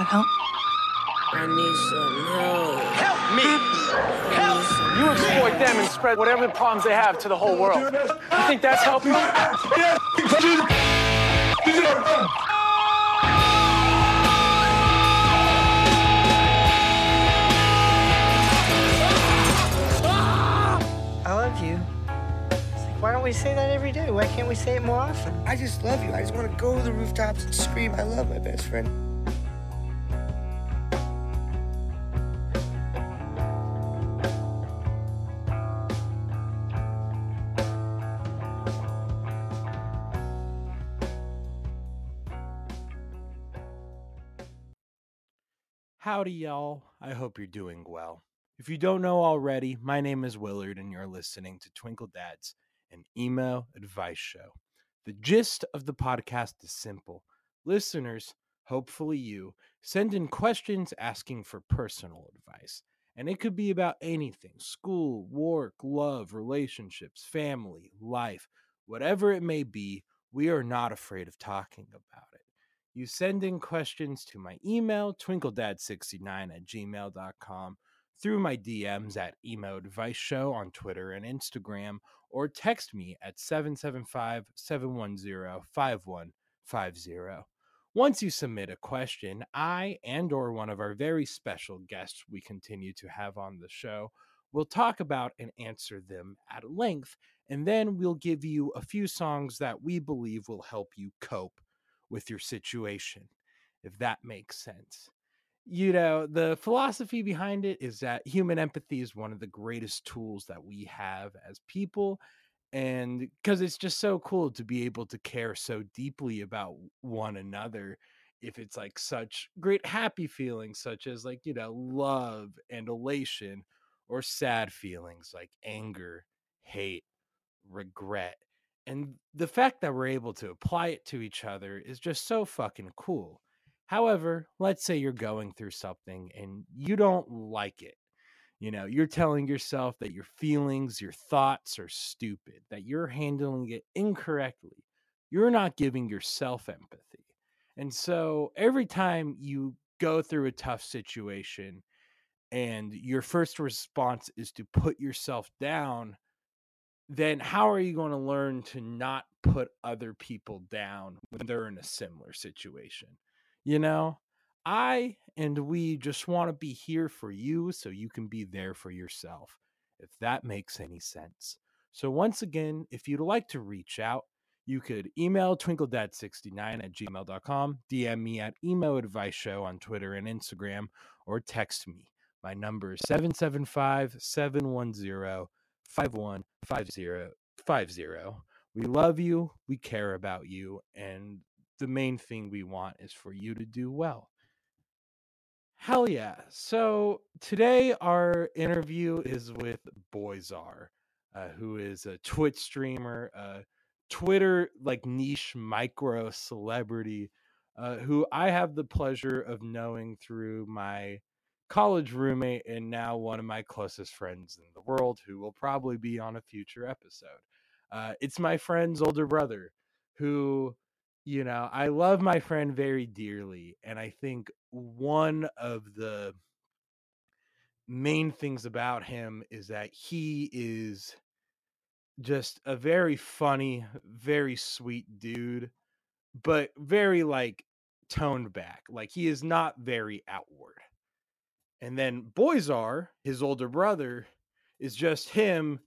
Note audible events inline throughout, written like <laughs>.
God help. I need some help. Help me! Help! You exploit them and spread whatever problems they have to the whole world. You think that's helping? I love you. It's like, why don't we say that every day? Why can't we say it more often? I just love you. I just want to go to the rooftops and scream, I love my best friend. Howdy, y'all. I hope you're doing well. If you don't know already, my name is Willard, and you're listening to Twinkle Dads, an emo advice show. The gist of the podcast is simple. Listeners, hopefully you, send in questions asking for personal advice. And it could be about anything school, work, love, relationships, family, life, whatever it may be. We are not afraid of talking about. You send in questions to my email, twinkledad69 at gmail.com, through my DMs at Emo Advice Show on Twitter and Instagram, or text me at 775 710 5150. Once you submit a question, I and or one of our very special guests we continue to have on the show will talk about and answer them at length, and then we'll give you a few songs that we believe will help you cope with your situation, if that makes sense. You know, the philosophy behind it is that human empathy is one of the greatest tools that we have as people. And because it's just so cool to be able to care so deeply about one another, if it's like such great happy feelings, such as like, you know, love and elation, or sad feelings like anger, hate, regret. And the fact that we're able to apply it to each other is just so fucking cool. However, let's say you're going through something and you don't like it. You know, you're telling yourself that your feelings, your thoughts are stupid, that you're handling it incorrectly. You're not giving yourself empathy. And so every time you go through a tough situation and your first response is to put yourself down, then how are you going to learn to not put other people down when they're in a similar situation? You know, I and we just want to be here for you so you can be there for yourself, if that makes any sense. So, once again, if you'd like to reach out, you could email twinkledad69 at gmail.com, DM me at emo advice show on Twitter and Instagram, or text me. My number is 775 710 515050. We love you, we care about you, and the main thing we want is for you to do well. Hell yeah. So today our interview is with Boyzar, uh, who is a Twitch streamer, a Twitter like niche micro celebrity, uh, who I have the pleasure of knowing through my college roommate and now one of my closest friends in the world, who will probably be on a future episode. Uh, it's my friend's older brother, who you know, I love my friend very dearly. And I think one of the main things about him is that he is just a very funny, very sweet dude, but very like toned back. Like he is not very outward. And then Boyzar, his older brother, is just him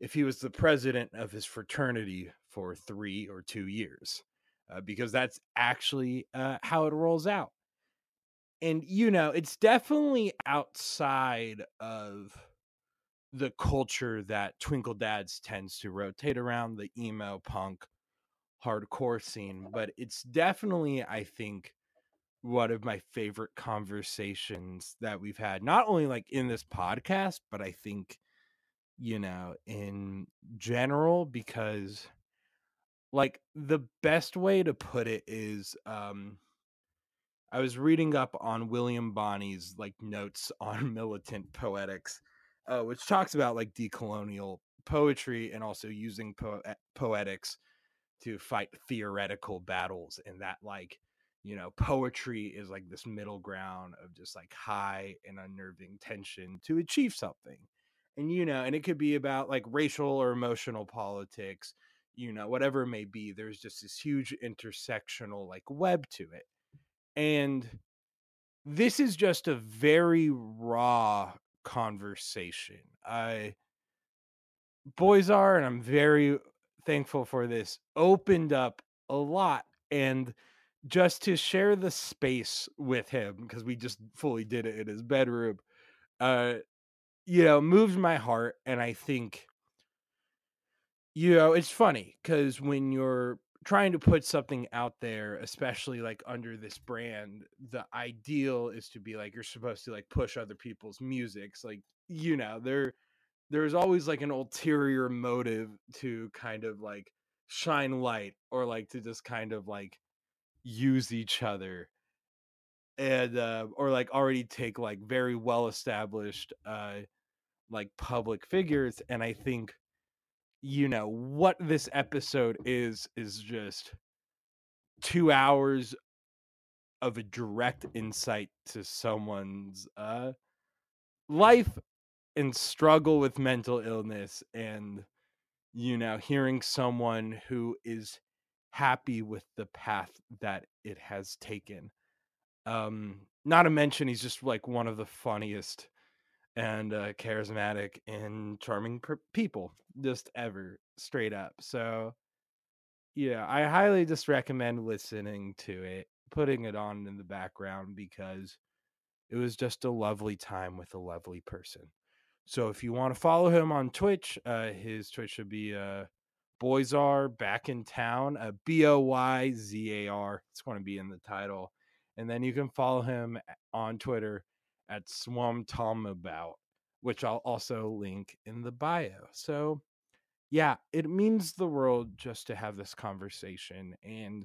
if he was the president of his fraternity for three or two years uh, because that's actually uh, how it rolls out. And, you know, it's definitely outside of the culture that Twinkle Dads tends to rotate around the emo punk hardcore scene, but it's definitely, I think, one of my favorite conversations that we've had, not only like in this podcast, but I think, you know, in general, because like the best way to put it is um I was reading up on William Bonney's like notes <laughs> on militant poetics, uh, which talks about like decolonial poetry and also using po- poetics to fight theoretical battles, and that like you know, poetry is like this middle ground of just like high and unnerving tension to achieve something. And, you know, and it could be about like racial or emotional politics, you know, whatever it may be. There's just this huge intersectional like web to it. And this is just a very raw conversation. I, Boyzar, and I'm very thankful for this, opened up a lot. And, just to share the space with him because we just fully did it in his bedroom uh you know moved my heart and i think you know it's funny because when you're trying to put something out there especially like under this brand the ideal is to be like you're supposed to like push other people's musics like you know there there's always like an ulterior motive to kind of like shine light or like to just kind of like use each other and uh or like already take like very well established uh like public figures and i think you know what this episode is is just 2 hours of a direct insight to someone's uh life and struggle with mental illness and you know hearing someone who is happy with the path that it has taken. Um, not to mention, he's just like one of the funniest and uh, charismatic and charming per- people just ever, straight up. So, yeah, I highly just recommend listening to it, putting it on in the background because it was just a lovely time with a lovely person. So, if you want to follow him on Twitch, uh, his Twitch should be uh, Boys are back in town. Uh, B O Y Z A R. It's going to be in the title. And then you can follow him on Twitter at Swum Tom About, which I'll also link in the bio. So, yeah, it means the world just to have this conversation. And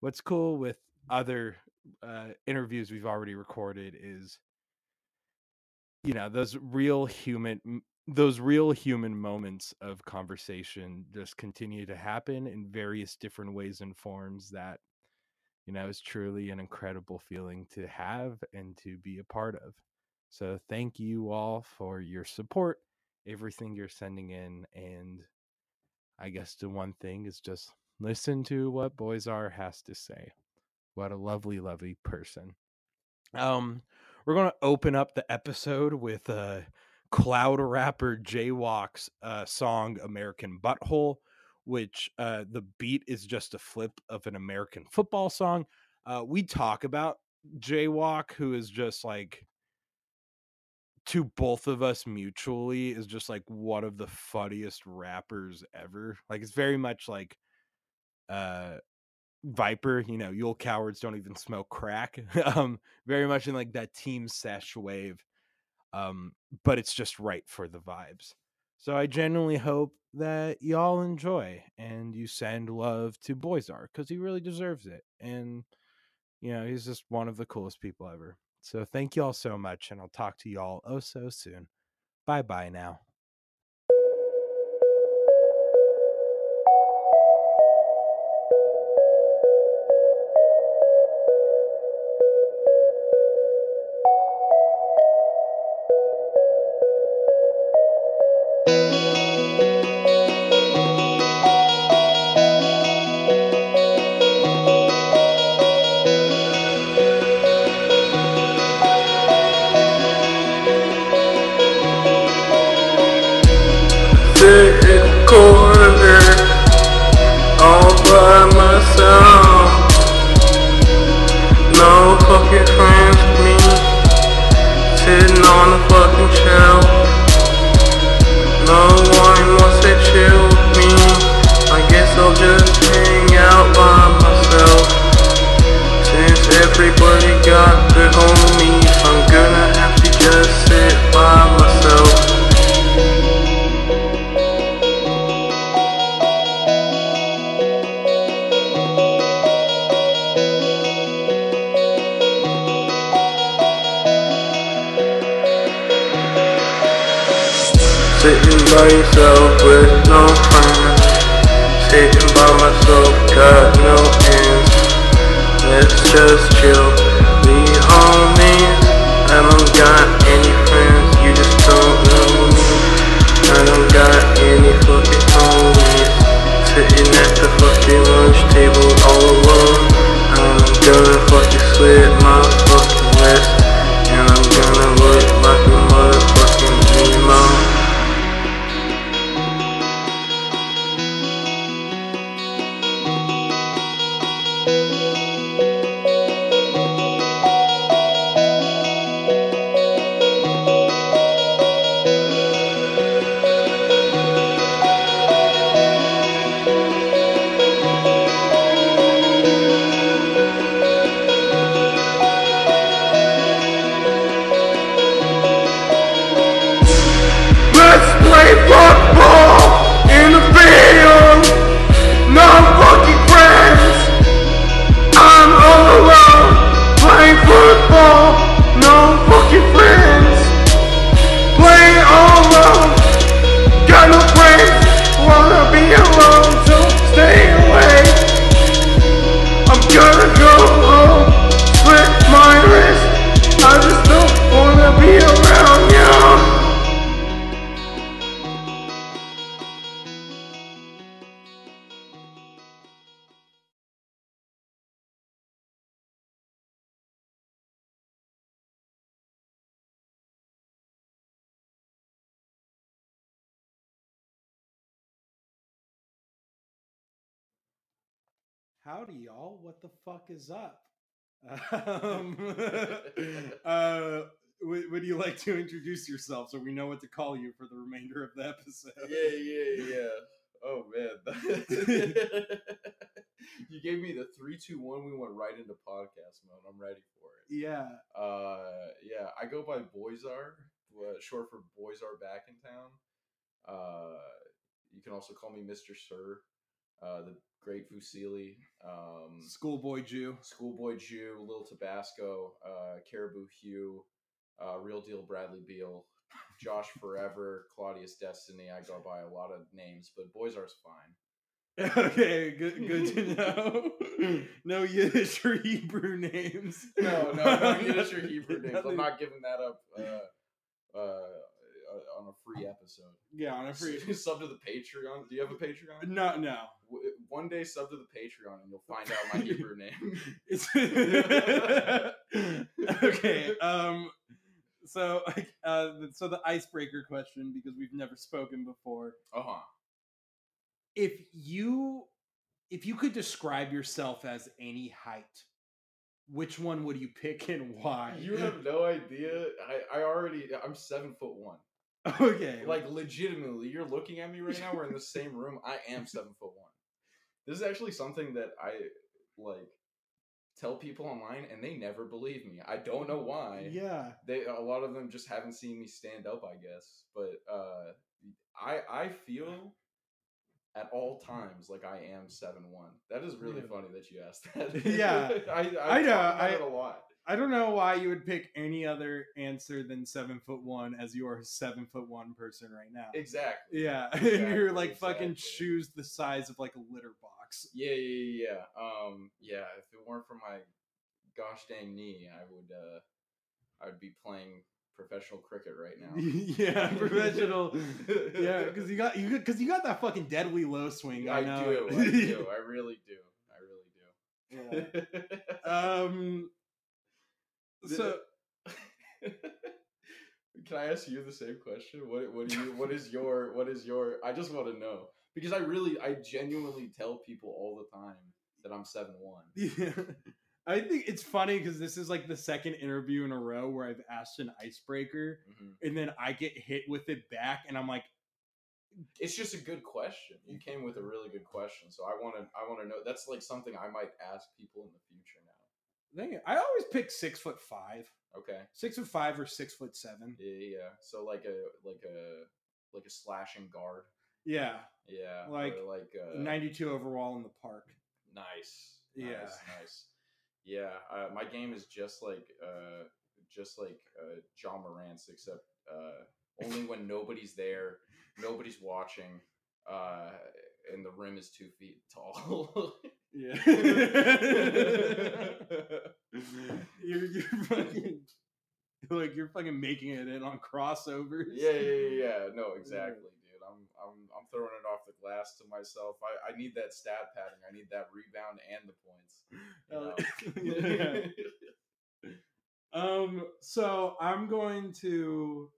what's cool with other uh, interviews we've already recorded is, you know, those real human those real human moments of conversation just continue to happen in various different ways and forms that you know is truly an incredible feeling to have and to be a part of. So thank you all for your support everything you're sending in and i guess the one thing is just listen to what Boyzar has to say. What a lovely lovely person. Um we're going to open up the episode with uh cloud rapper Jaywalk's uh, song American Butthole, which uh, the beat is just a flip of an American football song. Uh, we talk about Jaywalk, who is just like to both of us mutually is just like one of the funniest rappers ever. Like it's very much like uh Viper, you know, you'll cowards don't even smoke crack. <laughs> um, very much in like that team sesh wave um, but it's just right for the vibes. So I genuinely hope that y'all enjoy and you send love to Boyzar because he really deserves it. And, you know, he's just one of the coolest people ever. So thank y'all so much, and I'll talk to y'all oh so soon. Bye bye now. Sitting Howdy, y'all. What the fuck is up? <laughs> <laughs> Um, <laughs> uh, would, would you like to introduce yourself so we know what to call you for the remainder of the episode? Yeah, yeah, yeah. Oh man, you gave me the three, two, one. We went right into podcast mode. I'm ready for it. Yeah. Uh, yeah, I go by Boyzar, uh, short for Boys Are Back in Town. Uh, you can also call me Mister Sir, uh, the Great Fusili, um, Schoolboy Jew. Schoolboy Jew, Lil Tabasco, uh, Caribou Hugh, uh, Real Deal Bradley Beal, Josh Forever, Claudius Destiny. I go by a lot of names, but Boys are fine. <laughs> okay, good, good to know. <laughs> no Yiddish or Hebrew names. No, no, no <laughs> Yiddish or Hebrew names. I'm not giving that up uh, uh, on a free episode. Yeah, on a free. <laughs> sub to the Patreon. Do you have a Patreon? No, no. W- One day sub to the Patreon and you'll find out my Hebrew name. <laughs> It's <laughs> okay. Um. So, uh, so the icebreaker question because we've never spoken before. Uh huh. If you, if you could describe yourself as any height, which one would you pick and why? You have no idea. I, I already. I'm seven foot one. <laughs> okay. Like legitimately, you're looking at me right now. We're in the same room. I am seven foot one. This is actually something that I like tell people online, and they never believe me. I don't know why. yeah. They a lot of them just haven't seen me stand up, I guess. But uh, I I feel at all times like I am seven one. That is really Yeah. funny that you asked that. <laughs> Yeah. <laughs> I I know, I- it a lot. I don't know why you would pick any other answer than seven foot one as you are a seven foot one person right now. Exactly. Yeah, <laughs> and you're like fucking exactly. shoes the size of like a litter box. Yeah, yeah, yeah, yeah. Um, yeah. If it weren't for my gosh dang knee, I would uh, I'd be playing professional cricket right <laughs> now. yeah, <laughs> professional. yeah, because you got you because you got that fucking deadly low swing. I, I know. do. I do. I really do. I really do. Yeah. Um. So <laughs> Can I ask you the same question? What what do you what is your what is your I just want to know. Because I really I genuinely tell people all the time that I'm seven one. <laughs> yeah. I think it's funny because this is like the second interview in a row where I've asked an icebreaker mm-hmm. and then I get hit with it back, and I'm like, It's just a good question. You came with a mm-hmm. really good question, so I want to I want to know. That's like something I might ask people in the future it. I always pick six foot five, Okay. six foot five or six foot seven. Yeah, yeah. So like a like a like a slashing guard. Yeah, Yeah. Like, or like uh, 92 overall in the park. Nice. Yeah. Nice. nice. Yeah. Uh, my game is just like uh, just like uh, Ja Morant's, except uh, only when nobody's there, nobody's watching, uh, and the rim is two feet tall. <laughs> Yeah. <laughs> <laughs> you're fucking <laughs> like you're fucking making it in on crossovers. Yeah, yeah, yeah, yeah. No, exactly, dude. I'm, I'm, I'm throwing it off the glass to myself. I, I need that stat padding. I need that rebound and the points. you know? Uh, yeah. Um. So I'm going to.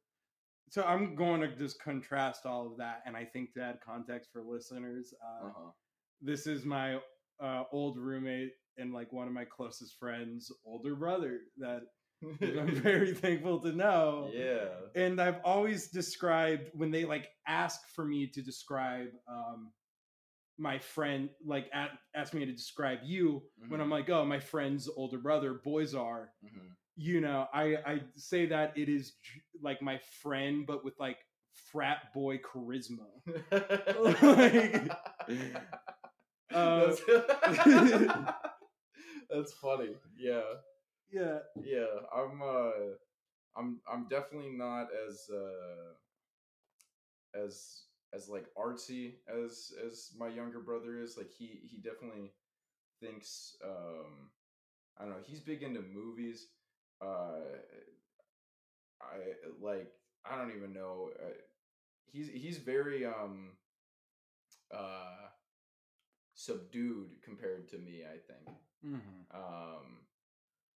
So I'm going to just contrast all of that, and I think to add context for listeners, uh, Uh-huh. this is my uh, old roommate and like one of my closest friends' older brother that I'm <laughs> very thankful to know. yeah. And I've always described when they like ask for me to describe um, my friend, like at, ask me to describe you when Mhm. I'm like, oh, my friend's older brother, Boyzar. Mhm. You know, I I say that it is like my friend, but with like frat boy charisma. <laughs> <laughs> Like, uh, that's, <laughs> that's funny. Yeah. Yeah. Yeah. I'm uh I'm I'm definitely not as uh as as like artsy as as my younger brother is. Like he he definitely thinks um I don't know, he's big into movies. Uh I like I don't even know. Uh, he's he's very um uh subdued compared to me, I think. Mm-hmm. Um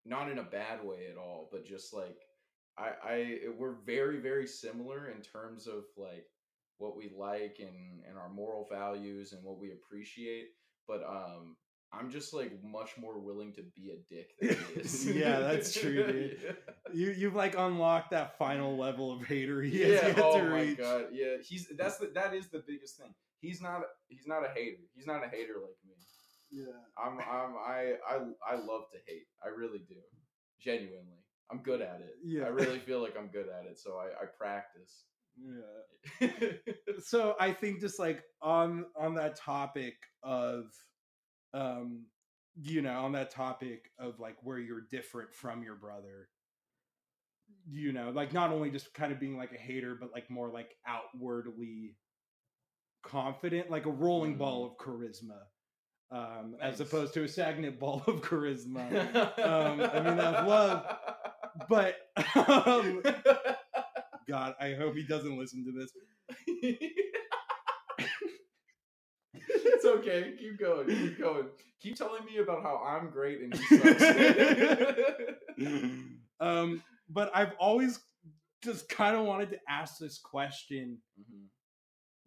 not in a bad way at all, but just like I I we're very very similar in terms of like what we like and and our moral values and what we appreciate, but um I'm just like much more willing to be a dick than <laughs> is. Yeah, that's true, <laughs> dude. Yeah. You you've like unlocked that final level of hater he has yeah. Oh my reach. god. Yeah. He's that's the, that is the biggest thing. He's not he's not a hater. He's not a hater like me. Yeah. I'm I'm I I I love to hate. I really do. Genuinely. I'm good at it. Yeah. I really <laughs> feel like I'm good at it, so I I practice. Yeah. <laughs> So I think just like on on that topic of um you know, on that topic of like where you're different from your brother, you know, like not only just kind of being like a hater, but like more like outwardly confident, like a rolling ball of charisma. Um, as opposed to a stagnant ball of charisma. Um, I mean, that's love. <laughs> But um, God, I hope he doesn't listen to this. it's okay. Keep going. Keep going. Keep telling me about how I'm great and he sucks. <laughs> um, but I've always just kind of wanted to ask this question Mhm.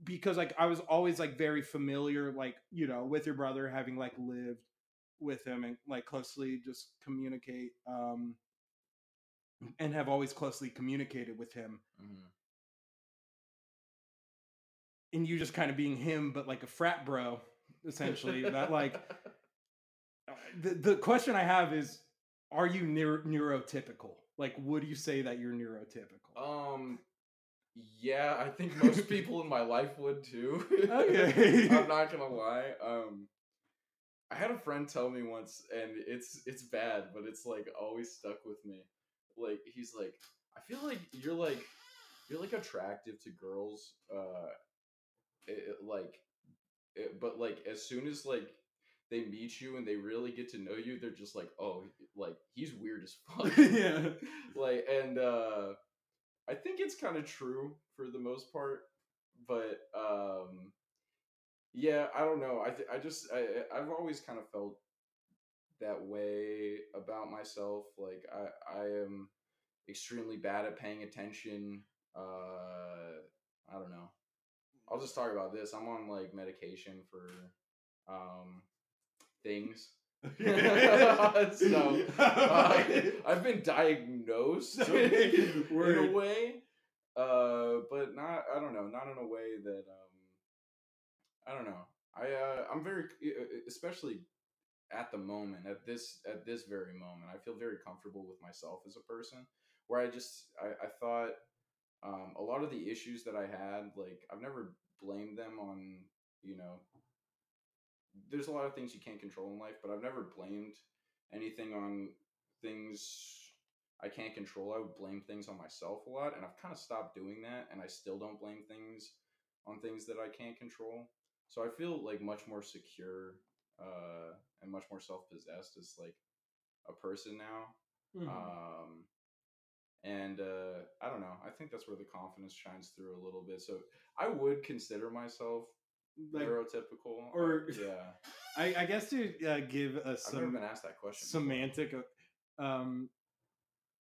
Because like I was always like very familiar, like, you know, with your brother having like lived with him and like closely just communicate, um and have always closely communicated with him. Mhm. And you just kind of being him, but like a frat bro, essentially. that like <laughs> uh, the the question I have is, are you neuro- neurotypical? Like, would you say that you're neurotypical? Um, yeah, I think most <laughs> people in my life would too. Okay. <laughs> I'm not gonna lie. Um, I had a friend tell me once, and it's it's bad, but it's like always stuck with me. Like he's like, I feel like you're like you're like attractive to girls. Uh, it, it- like, it, but like as soon as like they meet you and they really get to know you, they're just like, oh, like he's weird as fuck. <laughs> yeah. like and uh i think it's kind of true for the most part but um yeah i don't know i th- i just I, i've always kind of felt that way about myself like i i am extremely bad at paying attention uh i don't know. I'll just talk about this i'm on like medication for um things <laughs> so <laughs> uh, I've been diagnosed <laughs> in a way, uh, but not. I don't know. Not in a way that um, I don't know. I uh, I'm very, especially at the moment, at this at this very moment, I feel very comfortable with myself as a person. Where I just I, I thought um, a lot of the issues that I had, like I've never blamed them on you know. There's a lot of things you can't control in life, but I've never blamed anything on things I can't control. I would blame things on myself a lot, and I've kind of stopped doing that, and I still don't blame things on things that I can't control. So I feel like much more secure uh, and much more self possessed as like a person now. Mhm. Um, and uh, I don't know. I think that's where the confidence shines through a little bit. So I would consider myself like, neurotypical. or- yeah, <laughs> I, I guess to uh, give a I've never been asked that question. semantic, uh, um,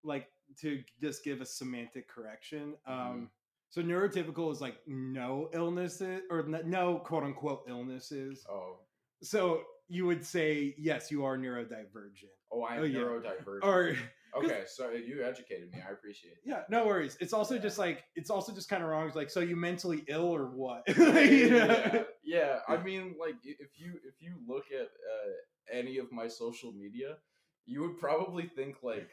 like to just give a semantic correction. Um, Mhm. so neurotypical is like no illnesses or n- no quote unquote illnesses. Oh, So you would say yes, you are neurodivergent. oh, I am Oh, yeah. neurodivergent. Or okay, so you educated me. I appreciate it. yeah, no worries. It's also just like it's also just kind of wrong. It's like so you mentally ill or what? <laughs> yeah, You know? yeah, yeah. I mean, like if you if you look at uh, any of my social media, you would probably think like,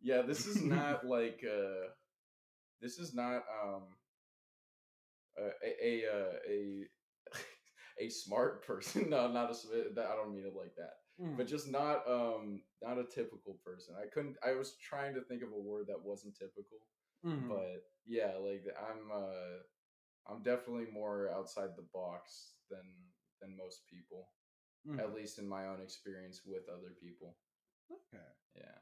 yeah, this is <laughs> not like uh, this is not um a a a uh, a, <laughs> a smart person. No, not a. I don't mean it like that. Mm. But just not um not a typical person. I couldn't. I was trying to think of a word that wasn't typical Mhm. but yeah like i'm uh i'm definitely more outside the box than than most people Mhm. at least in my own experience with other people Okay. yeah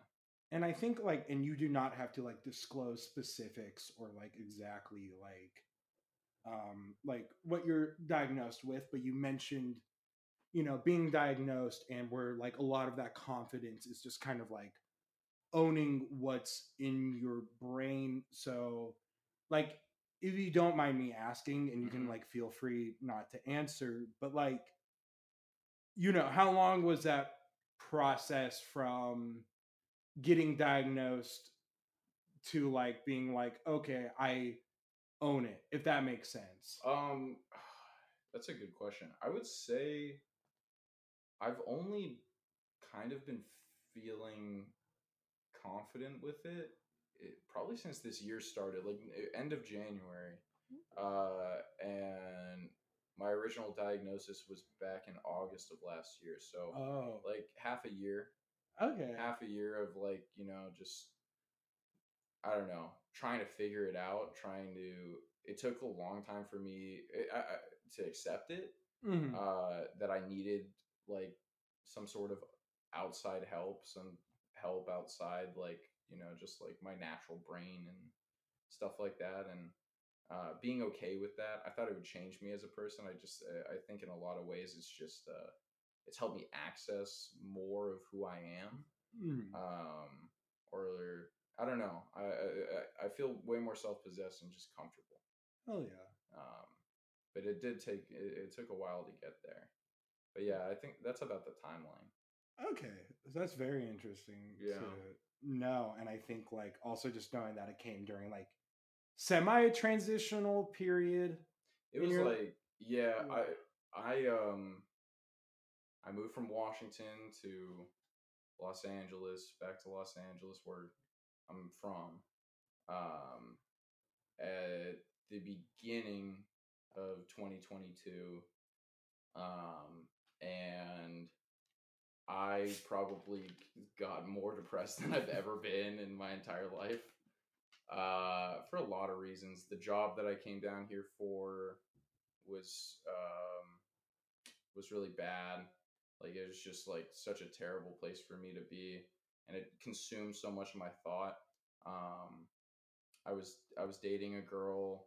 And I think like, and you do not have to like disclose specifics or like exactly like, um, like what you're diagnosed with. But you mentioned, you know, being diagnosed and where like a lot of that confidence is just kind of like owning what's in your brain. So, like, if you don't mind me asking, and you can Mhm. like feel free not to answer, but like, you know, how long was that process from getting diagnosed to like being like, okay, I own it, if that makes sense. um <sighs> that's a good question i would say i've only kind of been feeling confident with it, it probably since this year started like e- end of january uh and my original diagnosis was back in august of last year so Oh, like half a year okay. half a year of like you know just i don't know trying to figure it out trying to it took a long time for me I, I, to accept it Mhm. uh that i needed like some sort of outside help some help outside like you know just like my natural brain and stuff like that and uh being okay with that i thought it would change me as a person i just uh, i think in a lot of ways it's just uh it's helped me access more of who i am Mhm. um or i don't know i i, I feel way more self-possessed and just comfortable Oh yeah. um but it did take it, it took a while to get there but yeah i think that's about the timeline Okay, that's very interesting Yeah. to know, and I think like also just knowing that it came during like semi transitional period. it was you're- like yeah i i um i moved from washington to los angeles back to los angeles where i'm from um at the beginning of 2022 um and i probably got more depressed <laughs> than i've ever been in my entire life uh for a lot of reasons. The job that i came down here for was um was really bad. Like it was just like such a terrible place for me to be and it consumed so much of my thought. Um i was i was dating a girl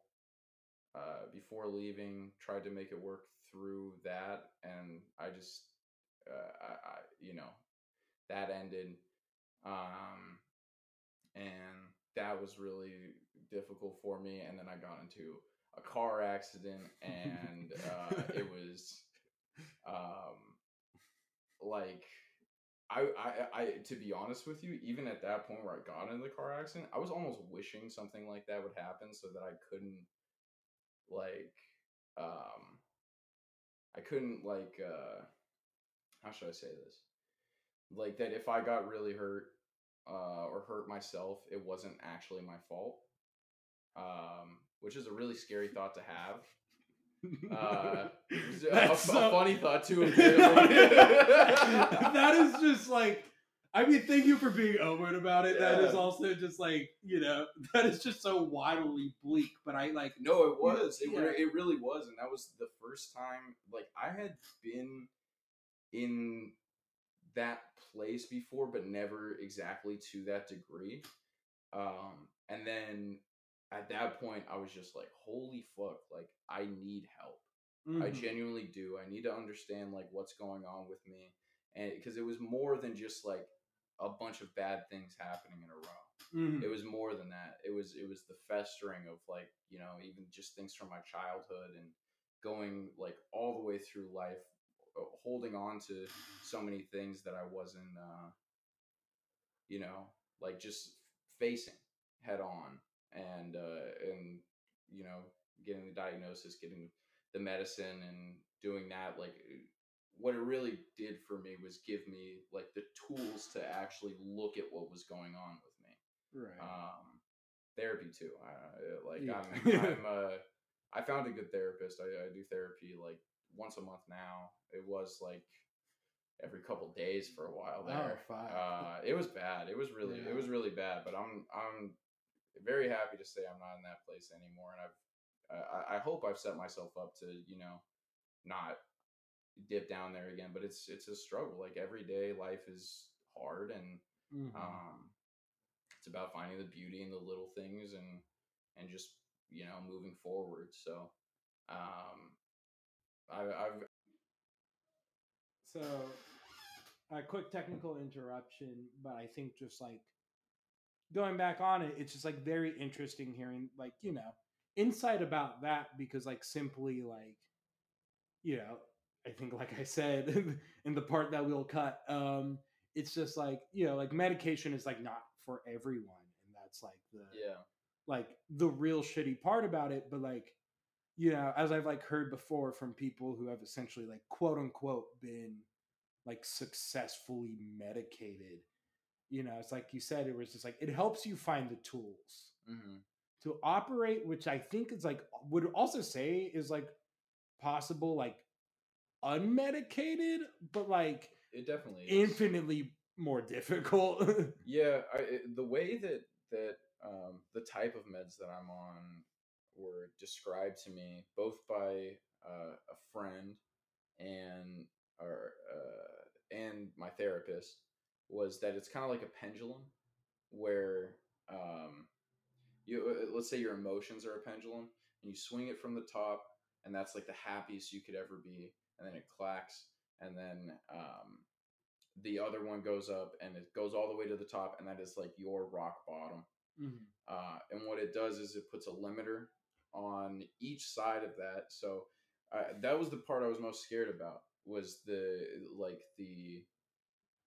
uh before leaving tried to make it work through that and i just uh, I, I you know that ended um and that was really difficult for me and then i got into a car accident and uh it <laughs> was um like I, I, I, to be honest with you, even at that point where I got in the car accident, I was almost wishing something like that would happen so that I couldn't, like, um, I couldn't like, uh, how should I say this? Like that if I got really hurt, uh, or hurt myself, it wasn't actually my fault. Um, which is a really scary thought to have. Uh, <laughs> it's a, a, funny thought too. <laughs> that is <laughs> just like I mean, thank you for being open about it. That is also just like, you know, <laughs> that is just so wildly bleak. But I like No, it was. It, Yeah. re- it really was, and that was the first time. Like I had been in that place before, but never exactly to that degree. Um, and then at that point, I was just like, holy fuck, like I need help. I Mhm. genuinely do. I need to understand like what's going on with me, and because it was more than just like a bunch of bad things happening in a row. Mhm. It was more than that. It was it was the festering of like you know even just things from my childhood and going like all the way through life, uh, holding on to so many things that I wasn't, uh, you know, like just facing head on and uh, and you know getting the diagnosis, getting the medicine, and doing that like what it really did for me was give me like the tools to actually look at what was going on with me right. um therapy too uh, like Yeah. i'm i'm <laughs> uh i found a good therapist I, I do therapy like once a month now it was like every couple days for a while Oh, there <laughs> uh it was bad it was really Yeah. it was really bad but i'm i'm very happy to say i'm not in that place anymore and i've I, I hope i've set myself up to you know not dip down there again but it's it's a struggle like every day life is hard and Mhm. um, it's about finding the beauty in the little things and and just you know moving forward. So um, I, I've So, a quick technical interruption, but I think just like going back on it, it's just like very interesting hearing like you know insight about that because like simply like you know I think like I said <laughs> in the part that we'll cut, um, it's just like you know like medication is like not for everyone, and that's like the yeah. like the real shitty part about it but like you know as i've like heard before from people who have essentially like quote unquote been like successfully medicated you know it's like you said it was just like it helps you find the tools hmm to operate which i think is like would also say is like possible like unmedicated but like it definitely is. infinitely more difficult <laughs> Yeah, I, it- the way that that um, the type of meds that I'm on were described to me both by uh, a friend and or uh, and my therapist was that it's kind of like a pendulum where um, you uh, let's say your emotions are a pendulum and you swing it from the top and that's like the happiest you could ever be and then it clacks and then um, the other one goes up and it goes all the way to the top and that is like your rock bottom. Mhm. uh, and what it does is it puts a limiter on each side of that. So uh, that was the part i was most scared about was the like the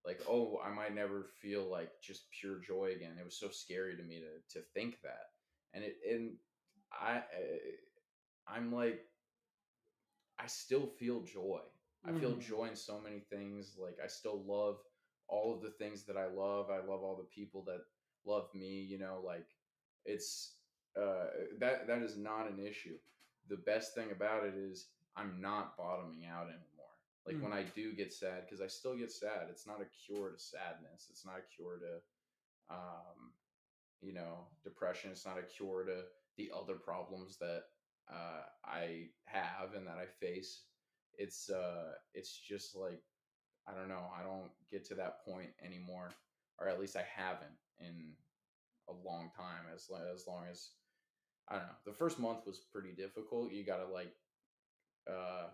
like oh i might never feel like just pure joy again. It was so scary to me to to think that. And it and i I- i'm like i still feel joy. I feel Mhm. joy in so many things like i still love all of the things that i love i love all the people that love me you know like it's uh that that is not an issue. The best thing about it is i'm not bottoming out anymore. Like when i do get sad because i still get sad it's not a cure to sadness it's not a cure to um you know depression it's not a cure to the other problems that uh i have and that i face it's uh it's just like i don't know i don't get to that point anymore or at least i haven't in a long time as as long as i don't know the first month was pretty difficult you gotta like uh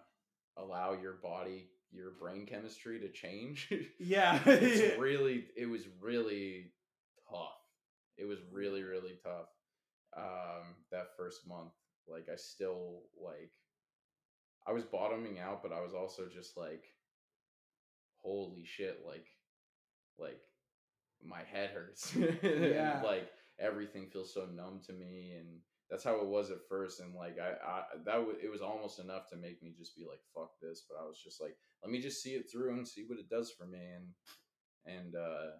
allow your body your brain chemistry to change. <laughs> Yeah. It's <laughs> really it was really tough it was really really tough um that first month like i still like i was bottoming out but i was also just like holy shit like like my head hurts <laughs> Yeah. like everything feels so numb to me and that's how it was at first and like i, I that w- it was almost enough to make me just be like fuck this but i was just like let me just see it through and see what it does for me and and uh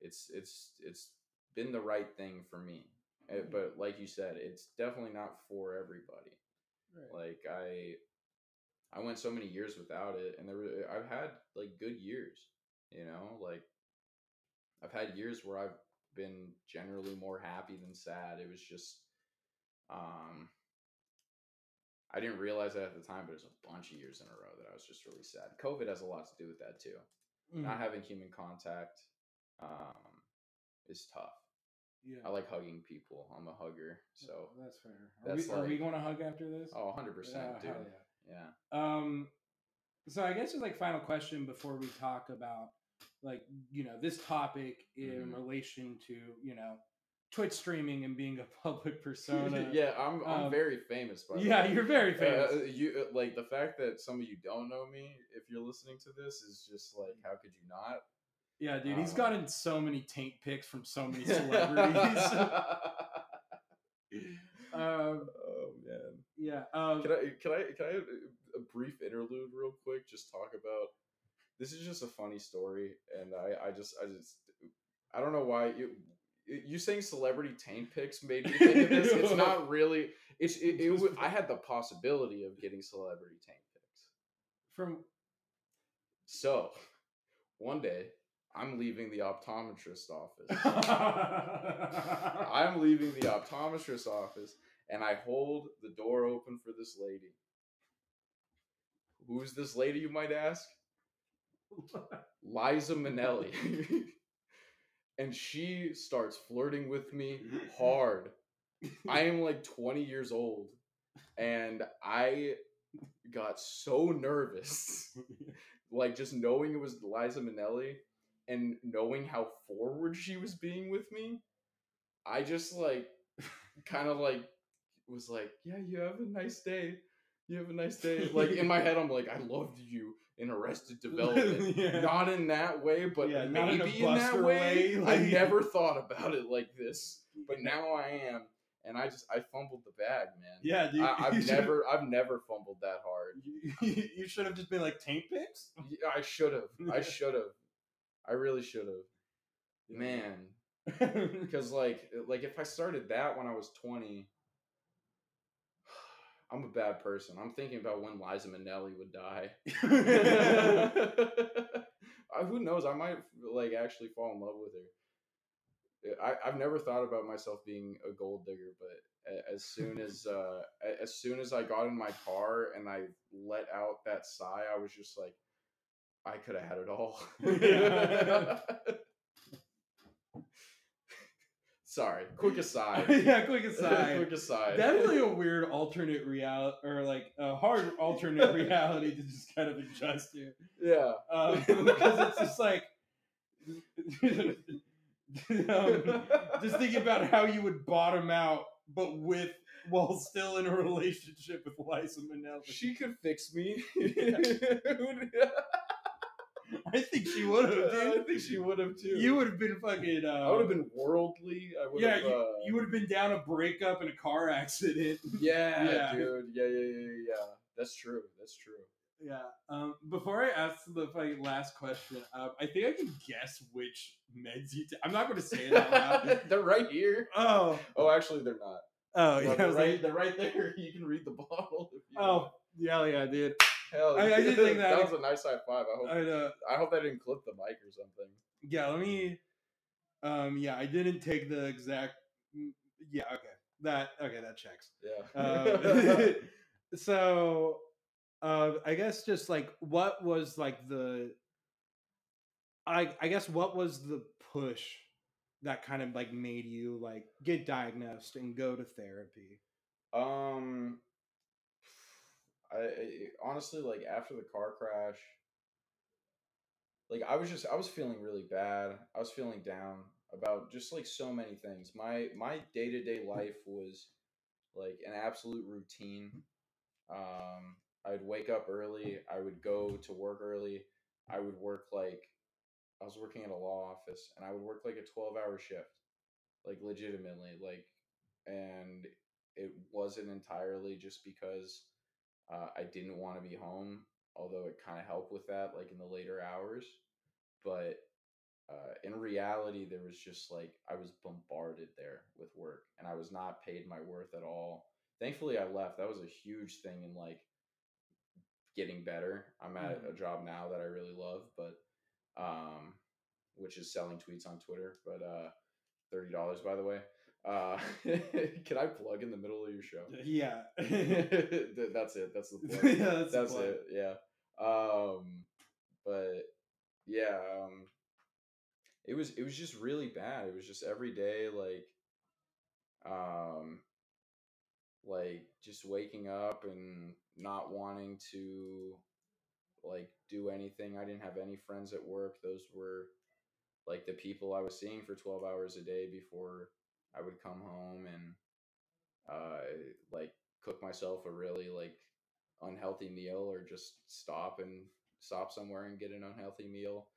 it's it's it's been the right thing for me Uh, but like you said it's definitely not for everybody Right. like i i went so many years without it and there were i've had like good years you know like i've had years where i've been generally more happy than sad it was just um i didn't realize that at the time but it was a bunch of years in a row that i was just really sad covid has a lot to do with that too Not Mhm. having human contact um, is tough. Yeah. I like hugging people. I'm a hugger, so that's fair. Are, that's we, are we going to hug after this? oh, 100 percent, dude. Yeah. yeah. Um, so I guess just like final question before we talk about like you know this topic in Mhm. relation to you know Twitch streaming and being a <laughs> public persona. <laughs> yeah, I'm I'm um, very famous by the way. yeah, way. you're very famous. Uh, you uh, like the fact that some of you don't know me if you're listening to this is just like how could you not? Yeah, dude, he's um, gotten so many taint pics from so many celebrities. <laughs> um, oh man. yeah. Um, Can I can I can I have a- a brief interlude real quick? Just talk about this is just a funny story, and I I just I just I don't know why you you saying celebrity taint pics made me think of this. It's not <laughs> really. It's it, it, wa- I had the possibility of getting celebrity taint pics. from So one day I'm leaving the optometrist office. <laughs> I'm leaving the optometrist office and I hold the door open for this lady. Who's this lady, you might ask? Liza Minnelli. <laughs> and she starts flirting with me hard. I am like 20 years old and I got so nervous. <laughs> like just knowing it was Liza Minnelli and knowing how forward she was being with me, I just like <laughs> kind of like was like, yeah, you have a nice day. You have a nice day. <laughs> Like in my head, I'm like, I loved you in Arrested <laughs> Development. Yeah. Not in that way, but Yeah, not in maybe in, that way. way, I never thought about it like this, but now I am, and I just I fumbled the bag, man. yeah, dude. I, I've should've- never I've never fumbled that hard. You, you should have just been like taint pics. Yeah, I should have. I should have. I really should have. Man, <laughs> because like like if I started that when I was twenty, <sighs> I'm a bad person. I'm thinking about when Liza Minnelli would die. <laughs> <laughs> Uh, Who knows? I might like actually fall in love with her. I, I've never thought about myself being a gold digger, but as soon as uh, as soon as I got in my car and I let out that sigh, I was just like, I could have had it all. <laughs> Sorry, quick aside. yeah, quick aside. quick aside. Definitely a weird alternate reality, or like a hard alternate reality to just kind of adjust to. yeah. Um, <laughs> because it's just like, um, just thinking about how you would bottom out, but with while still in a relationship with Liza Minnelli. She could fix me. <laughs> I think she would have, dude. I think she would have too. You would have been fucking. Uh, I would have been worldly. I would Yeah, have. you, uh, you would have been down a breakup in a car accident. <laughs> yeah, Yeah. dude. Yeah, yeah, yeah, yeah. That's true. That's true. Yeah. Um, before I ask the fucking last question, um, I think I can guess which meds you. i I'm not going to say it out loud. <laughs> they're right here. oh. Oh, actually, they're not. Oh yeah. I they're right. like, they're right there. <laughs> You can read the bottle. If you oh want. yeah, yeah, dude. Hell! I- I did think <laughs> that- that was a nice high five. I hope. I uh, I hope that didn't clip the mic or something. yeah. Let me. Um. Yeah, I didn't take the exact. mm, Yeah. Okay. That. Okay. That checks. Yeah. Um, <laughs> <laughs> so, uh, I guess just like what was like the. I I guess what was the push that kind of like made you like get diagnosed and go to therapy? Um, I, I honestly like after the car crash, like I was just I was feeling really bad. I was feeling down about just like so many things. My my day to day life was like an absolute routine. Um, I'd wake up early. I would go to work early. I would work like I was working at a law office, and I would work like a twelve hour shift, like legitimately, like, and it wasn't entirely just because uh, I didn't want to be home, although it kind of helped with that, like in the later hours. But uh, in reality, there was just like I was bombarded there with work, and I was not paid my worth at all. Thankfully, I left. That was a huge thing in like getting better. I'm at a job now that I really love, but um, which is selling tweets on Twitter. But uh, thirty dollars, by the way. Uh, <laughs> can I plug in the middle of your show? <laughs> Yeah. <laughs> That's it. That's the plug. yeah, that's, that's plug. it. Yeah. Um, but yeah, um, it was it was just really bad. It was just every day like, um, like just waking up and not wanting to like do anything. I didn't have any friends at work. Those were like the people I was seeing for 12 hours a day before I would come home and uh like cook myself a really like unhealthy meal or just stop and stop somewhere and get an unhealthy meal.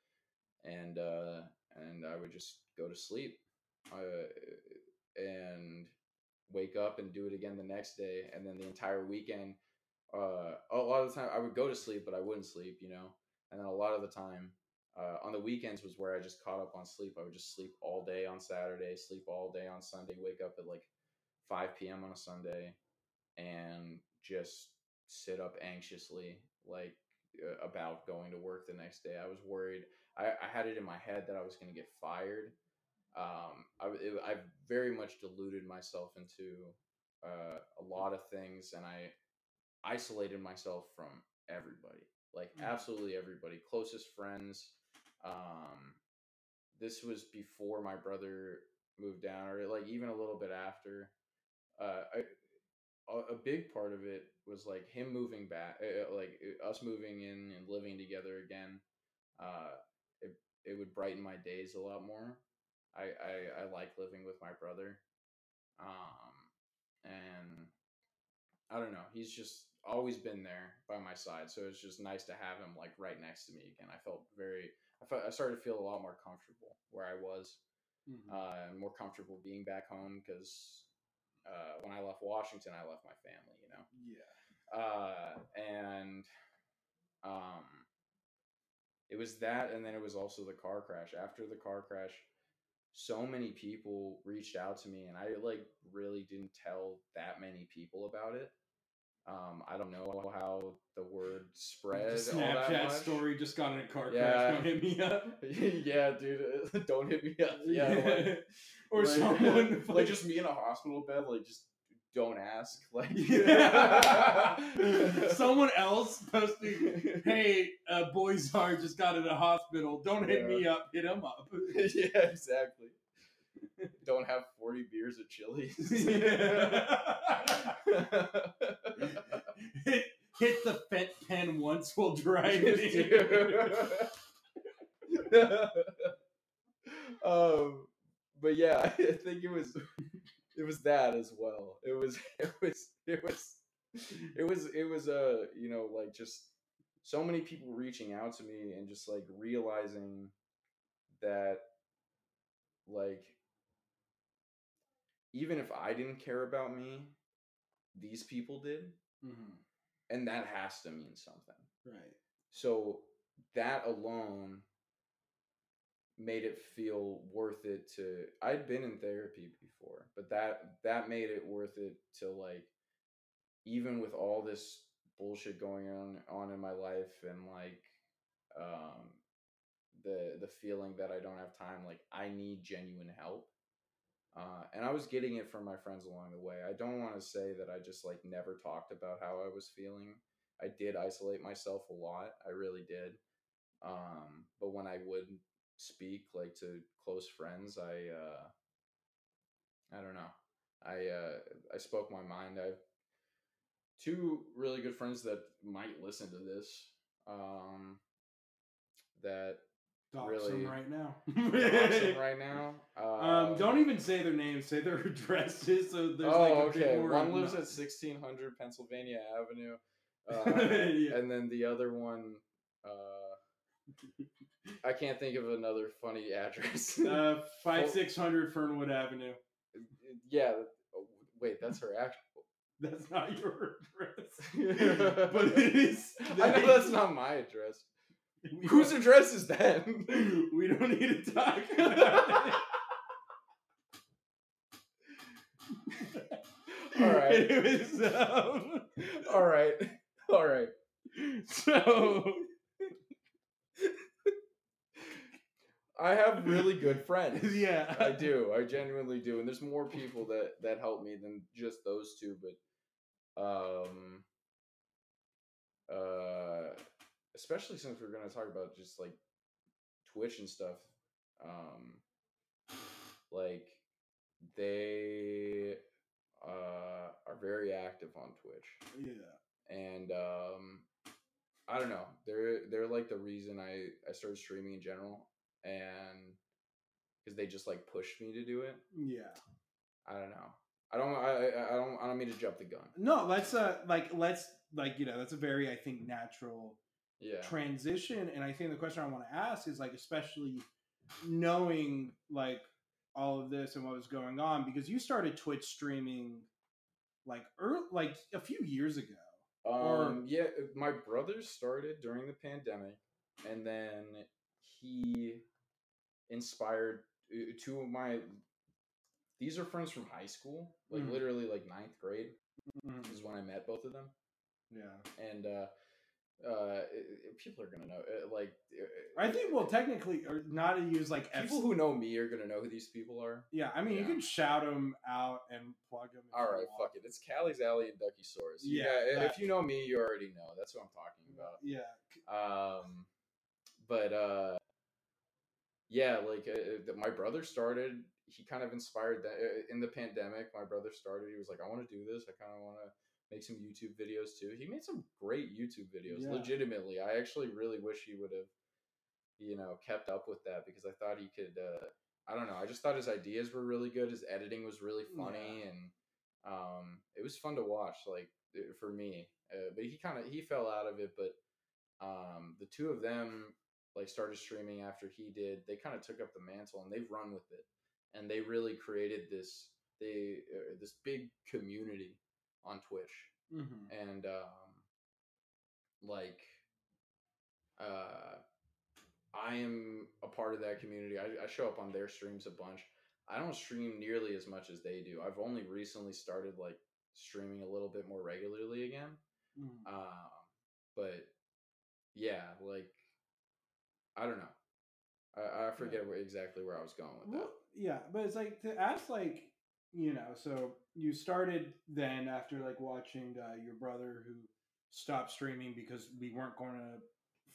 And uh and I would just go to sleep. Uh, and wake up and do it again the next day and then the entire weekend uh a lot of the time I would go to sleep but I wouldn't sleep you know? And then a lot of the time uh, on the weekends was where I just caught up on sleep. I would just sleep all day on Saturday, sleep all day on Sunday, wake up at like 5 p.m. on a Sunday, and just sit up anxiously, like uh, about going to work the next day. I was worried. I, I had it in my head that I was going to get fired. Um, I, it, I very much deluded myself into uh, a lot of things, and I isolated myself from everybody, like Mm. absolutely everybody, closest friends. Um, this was before my brother moved down, or like even a little bit after. Uh, I, a, big part of it was like him moving back, uh, like uh, us moving in and living together again. Uh, it it would brighten my days a lot more. I I, I like living with my brother, um, and I don't know. He's just always been there by my side, so it's just nice to have him like right next to me again. I felt very. I felt I started to feel a lot more comfortable where I was Mhm. uh, more comfortable being back home because uh, when I left Washington, I left my family, you know. yeah. Uh, and um, it was that, and then it was also the car crash. After the car crash, so many people reached out to me, and I like really didn't tell that many people about it. Um, I don't know how the word spread. The all that Snapchat story just got in a car Yeah. crash. Don't hit me up. <laughs> yeah, dude. <laughs> Don't hit me up. Yeah, like, <laughs> or like, someone like just me in a hospital bed. Like just don't ask. Like someone else posting, "Hey, uh, Boyzar just got in a hospital. Don't hit Yeah. me up. Hit him up." yeah, exactly. <laughs> Don't have forty beers at Chili's. hit, <laughs> hit the fent pen once while driving. It. <laughs> Um, but yeah, I think it was it was that as well. It was it was it was it was it was uh you know like just so many people reaching out to me and just like realizing that like even if I didn't care about me, these people did, Mhm. and that has to mean something. Right. So that alone made it feel worth it to I'd been in therapy before, but that that made it worth it to like even with all this bullshit going on on in my life and like um the the feeling that I don't have time like I need genuine help. Uh, and I was getting it from my friends along the way. I don't want to say that I just like never talked about how I was feeling. I did isolate myself a lot. I really did. Um, but when I would speak like to close friends, I uh, I don't know. I uh, I spoke my mind. I two really good friends that might listen to this. Um, that Dox Really- them right now. <laughs> them right now. Um, don't even say their names. Say their <laughs> addresses. So there's oh, like a okay. One lives at sixteen hundred Pennsylvania Avenue, <laughs> uh, Yeah. and then the other one, uh, I can't think of another funny address. uh, five six hundred Fernwood Avenue. yeah. Wait, that's her actual. That's not your address, but it is. I know that's not my address. <laughs> Whose address is that? <laughs> We don't need to talk about <laughs> it. All right. Was, um, All right. All right. so I have really good friends. yeah, I do. I genuinely do. And there's more people that that help me than just those two, but um uh especially since we're going to talk about just like Twitch and stuff, um, <sighs> like they uh, are very active on Twitch, Yeah. and um, I don't know. They're they're like the reason I I started streaming in general, and because they just like pushed me to do it. Yeah. I don't know. I don't. I, I I don't. I don't mean to jump the gun. No, let's uh like let's like you know that's a very I think natural Yeah. transition and I think the question I want to ask is like especially knowing like all of this and what was going on because you started Twitch streaming like early, like a few years ago. or- Um, yeah, my brother started during the pandemic, and then he inspired uh, two of my. These are friends from high school, like Mhm. literally like ninth grade Mhm. is when I met both of them, Yeah. and uh, uh, it- it- people are gonna know. uh, Like, uh, I think well technically or not to use like F- people who know me are gonna know who these people are. Yeah, I mean you can shout them out and plug them. All right, fuck it. It's Callie's Alley and Ducky Source. Yeah, that- if you know me, you already know. That's what I'm talking about. Yeah. um but uh yeah like uh, uh, my brother started he kind of inspired that uh, in the pandemic my brother started he was like i want to do this i kind of want to make some youtube videos too. He made some great youtube videos Yeah. legitimately. I actually really wish he would have you know kept up with that because i thought he could uh i don't know i just thought his ideas were really good. His editing was really funny Yeah. and um it was fun to watch like uh, for me uh, but he kind of he fell out of it but um the two of them like started streaming after he did. They kind of took up the mantle and they've run with it. And they really created this they uh, this big community on twitch hmm and um like uh i am a part of that community I, I show up on their streams a bunch i don't stream nearly as much as they do i've only recently started like streaming a little bit more regularly again Mm-hmm. um, but yeah, like I don't know. I, I forget where, exactly where I was going with that. Yeah, but it's like to ask, like you know, so you started then after like watching uh, your brother who stopped streaming because we weren't going to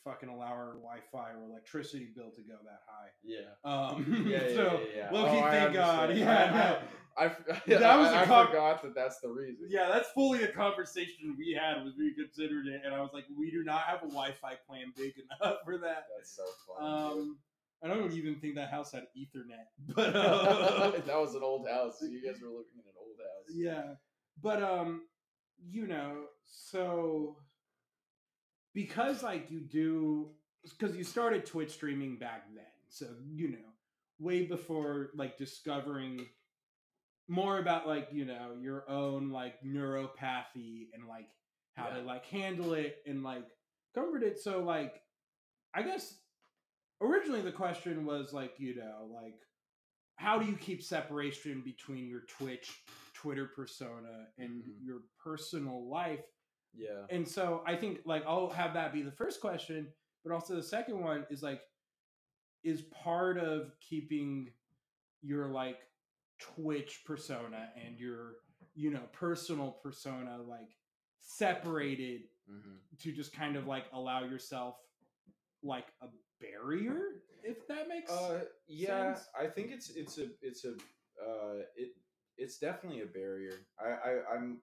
fucking allow our Wi-Fi or electricity bill to go that high. Yeah. Um, Yeah, yeah, <laughs> so yeah, yeah. low-key, Oh, thank God. Yeah, I- no. I, f- <laughs> That was I, a I com- forgot that that's the reason. Yeah, that's fully a conversation we had was we considered it, and I was like, we do not have a Wi-Fi plan big enough for that. That's so funny. Um, I don't even think that house had Ethernet, <laughs> but <laughs> uh, that was an old house. You guys were living in an old house. yeah, but um, you know, so because like you do, because you started Twitch streaming back then, so you know, way before like discovering more about like you know your own like neuropathy and like how to like handle it and like comfort it. So like, I guess originally the question was like you know like how do you keep separation between your Twitch, Twitter persona and Mhm. your personal life? Yeah. And so I think like I'll have that be the first question, but also the second one is like is part of keeping your like Twitch persona and your you know personal persona like separated hmm to just kind of like allow yourself like a barrier if that makes Uh, yeah, sense? I think it's it's a it's a uh, it it's definitely a barrier. I, I I'm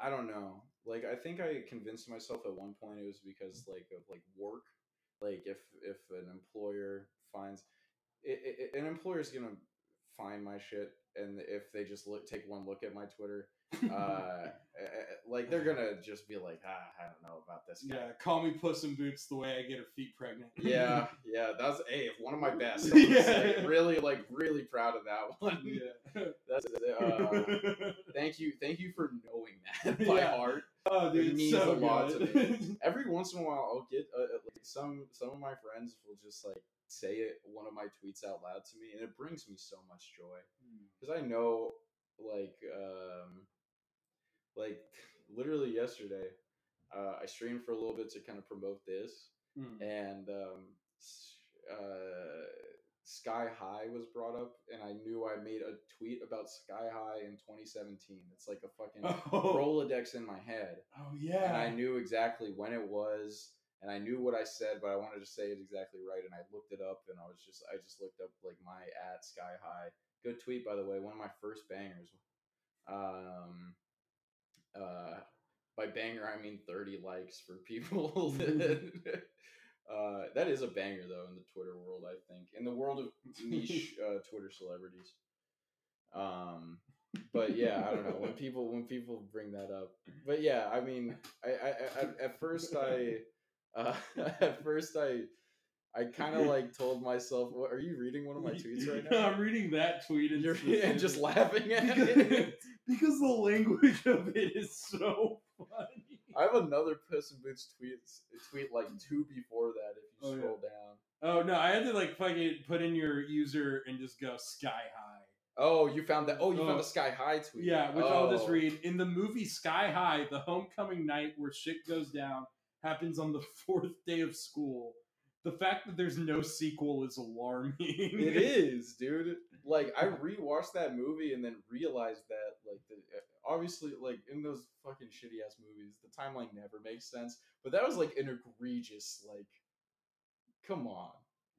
I don't know. Like I think I convinced myself at one point it was because like of like work. Like if if an employer finds it, it, an employer is gonna find my shit, and if they just look take one look at my Twitter, <laughs> uh, eh, eh, like they're gonna just be like, ah, I don't know about this guy. yeah call me puss in boots the way i get her feet pregnant Yeah, <laughs> yeah, that's a one of my best. <laughs> Yeah. Really, like, really proud of that one. yeah That's uh, thank you, thank you for knowing that by Yeah. heart. oh dude, It means so a lot to good. Every once in a while, I'll get uh, uh, like some some of my friends will just like say it one of my tweets out loud to me, and it brings me so much joy because I know, like, um, like <laughs> literally yesterday, uh, I streamed for a little bit to kind of promote this, Mm. and um, uh, Sky High was brought up, and I knew I made a tweet about Sky High in 2017. It's like a fucking oh, <laughs> Rolodex in my head, oh yeah, and I knew exactly when it was, and I knew what I said, but I wanted to say it exactly right, and I looked it up, and I was just I just looked up like my at Sky High. Good tweet by the way, one of my first bangers. Um, uh, by banger I mean thirty likes for <laughs> people. that, uh, that is a banger though in the Twitter world. I think in the world of niche <laughs> uh, Twitter celebrities. Um, but yeah, I don't know when people when people bring that up. But yeah, I mean, I, I, I at first I, <laughs> uh, at first I, I kind of like told myself, "What are you reading one of my tweets right now?" I'm reading that tweet and, You're and just laughing at it. Because the language of it is so funny. I have another Puss in Boots tweet tweet like two before that. If you Oh, yeah. scroll down. Oh no, I had to like fucking put in your user and just go sky high. Oh, you found that. Oh, you Oh. found the oh. Sky High tweet. Yeah, which I'll just Oh. read. In the movie Sky High, the homecoming night where shit goes down happens on the <laughs> fourth day of school. The fact that there's no sequel is alarming. It is, dude. Like I rewatched that movie and then realized that like the uh, obviously like in those fucking shitty ass movies, the timeline never makes sense. But that was like an egregious like come on.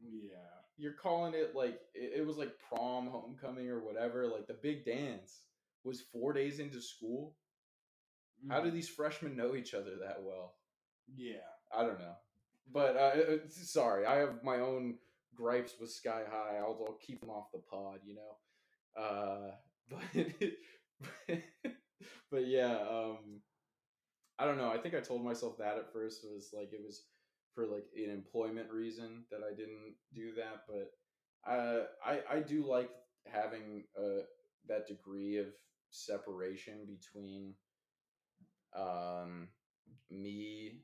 Yeah. You're calling it like it, it was like prom, homecoming or whatever, like the big dance was 4 days into school. How do these freshmen know each other that well? Yeah. I don't know. But uh, uh, sorry, I have my own gripes with Sky High. I'll, I'll keep them off the pod, you know. Uh, <laughs> but but yeah, um, I don't know. I think I told myself that at first was like it was for like an employment reason that I didn't do that. But uh, I I do like having uh, that degree of separation between um, me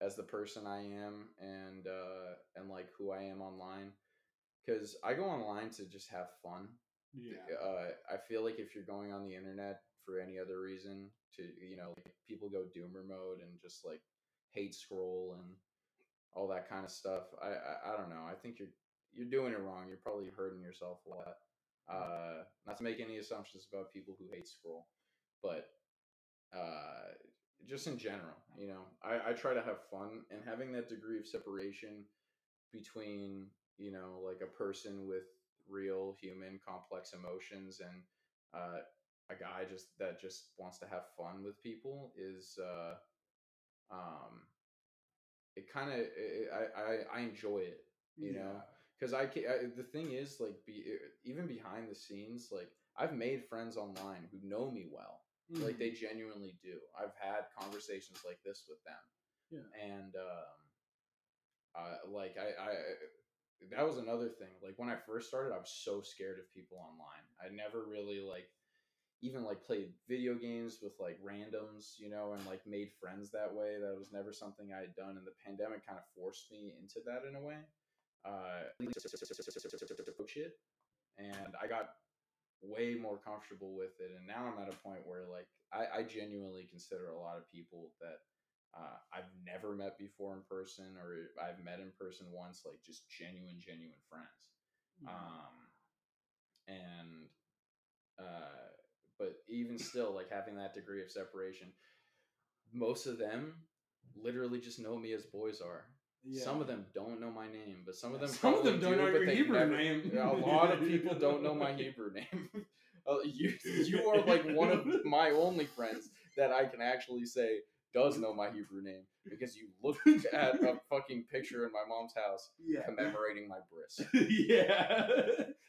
as the person I am and uh and like who I am online cuz I go online to just have fun. Yeah. Uh I feel like if you're going on the internet for any other reason to you know like people go doomer mode and just like hate scroll and all that kind of stuff. I I, I don't know. I think you're you're doing it wrong. You're probably hurting yourself a lot. Uh not to make any assumptions about people who hate scroll, but uh just in general, you know, I, I try to have fun and having that degree of separation between, you know, like a person with real human complex emotions and uh, a guy just that just wants to have fun with people is, uh, um, it kind of, I, I, I enjoy it, you know, because I, I, the thing is like be even behind the scenes, like I've made friends online who know me well Mm-hmm. like they genuinely do. I've had conversations like this with them. Yeah. and um uh like i i that was another thing like when i first started i was so scared of people online. I never really like even like played video games with like randoms you know and like made friends that way. That was never something i had done and the pandemic kind of forced me into that in a way. Uh <laughs> and i got way more comfortable with it and now i'm at a point where like i, I genuinely consider a lot of people that uh, i've never met before in person or i've met in person once like just genuine genuine friends. Um and uh but even still like having that degree of separation most of them literally just know me as Boyzar some of them don't know my name, but some of them Some of them don't do, know your Hebrew never- name. A lot of people <laughs> don't know my Hebrew name. <laughs> Uh, you you are like one of <laughs> my only friends that I can actually say does know my Hebrew name because you looked at a fucking picture in my mom's house Yeah. commemorating my bris. yeah.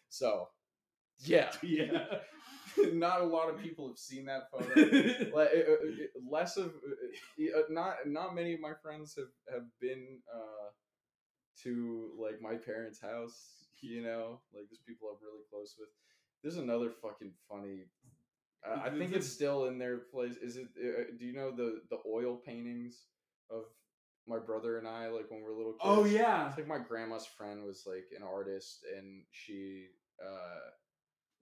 So, yeah, yeah. <laughs> not a lot of people have seen that photo. <laughs> like, uh, uh, uh, less of uh, uh, not not many of my friends have have been uh to like my parents house you know like there's people i'm really close with there's another fucking funny uh, i think it's still in their place is it uh, do you know the the oil paintings of my brother and i like when we were little kids oh yeah. it's like my grandma's friend was like an artist and she uh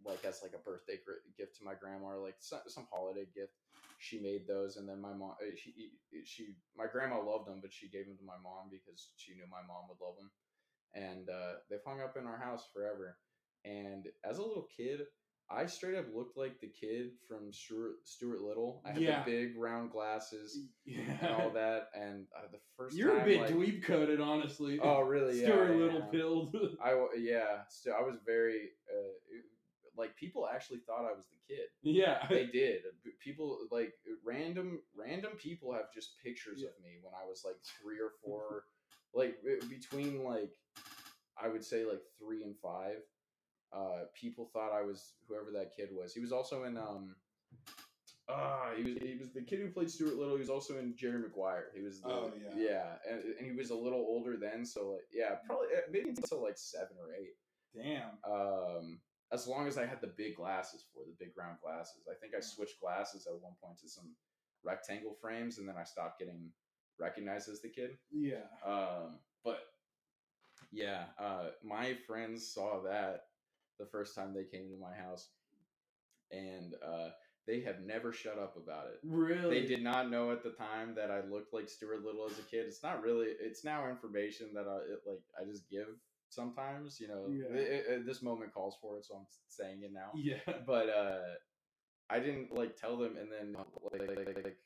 like as like a birthday gift to my grandma or like some, some holiday gift she made those and then my mom uh, she she my grandma loved them but she gave them to my mom because she knew my mom would love them and uh they've hung up in our house forever and as a little kid I straight up looked like the kid from Stuart, Stuart Little. I had Yeah. the big round glasses <laughs> Yeah. and all that. And uh, the first You're time, a bit like, dweeb coded, honestly. Oh, really? <laughs> Yeah, Stuart <laughs> I Little am. pilled. I yeah. Still, I was very uh, like people actually thought I was the kid. yeah. They did. People like random random people have just pictures Yeah. of me when I was like three or four, <laughs> like between like I would say like three and five. Uh, people thought I was whoever that kid was. He was also in um. Uh, he was he was the kid who played Stuart Little. He was also in Jerry Maguire. He was the, Oh, yeah. yeah, and, and he was a little older then. So like yeah, probably uh, maybe until like seven or eight Damn. um, as long as I had the big glasses for the big round glasses. I think I switched glasses at one point to some rectangle frames, and then I stopped getting recognized as the kid. Yeah. Um, but yeah, uh, my friends saw that the first time they came to my house, and uh, they have never shut up about it. Really? They did not know at the time that I looked like Stuart Little as a kid. It's not really. It's now information that I it, like. I just give sometimes. You know, Yeah. it- it- this moment calls for it, so I'm saying it now. Yeah. <laughs> But uh, I didn't like tell them, and then like, like, like, like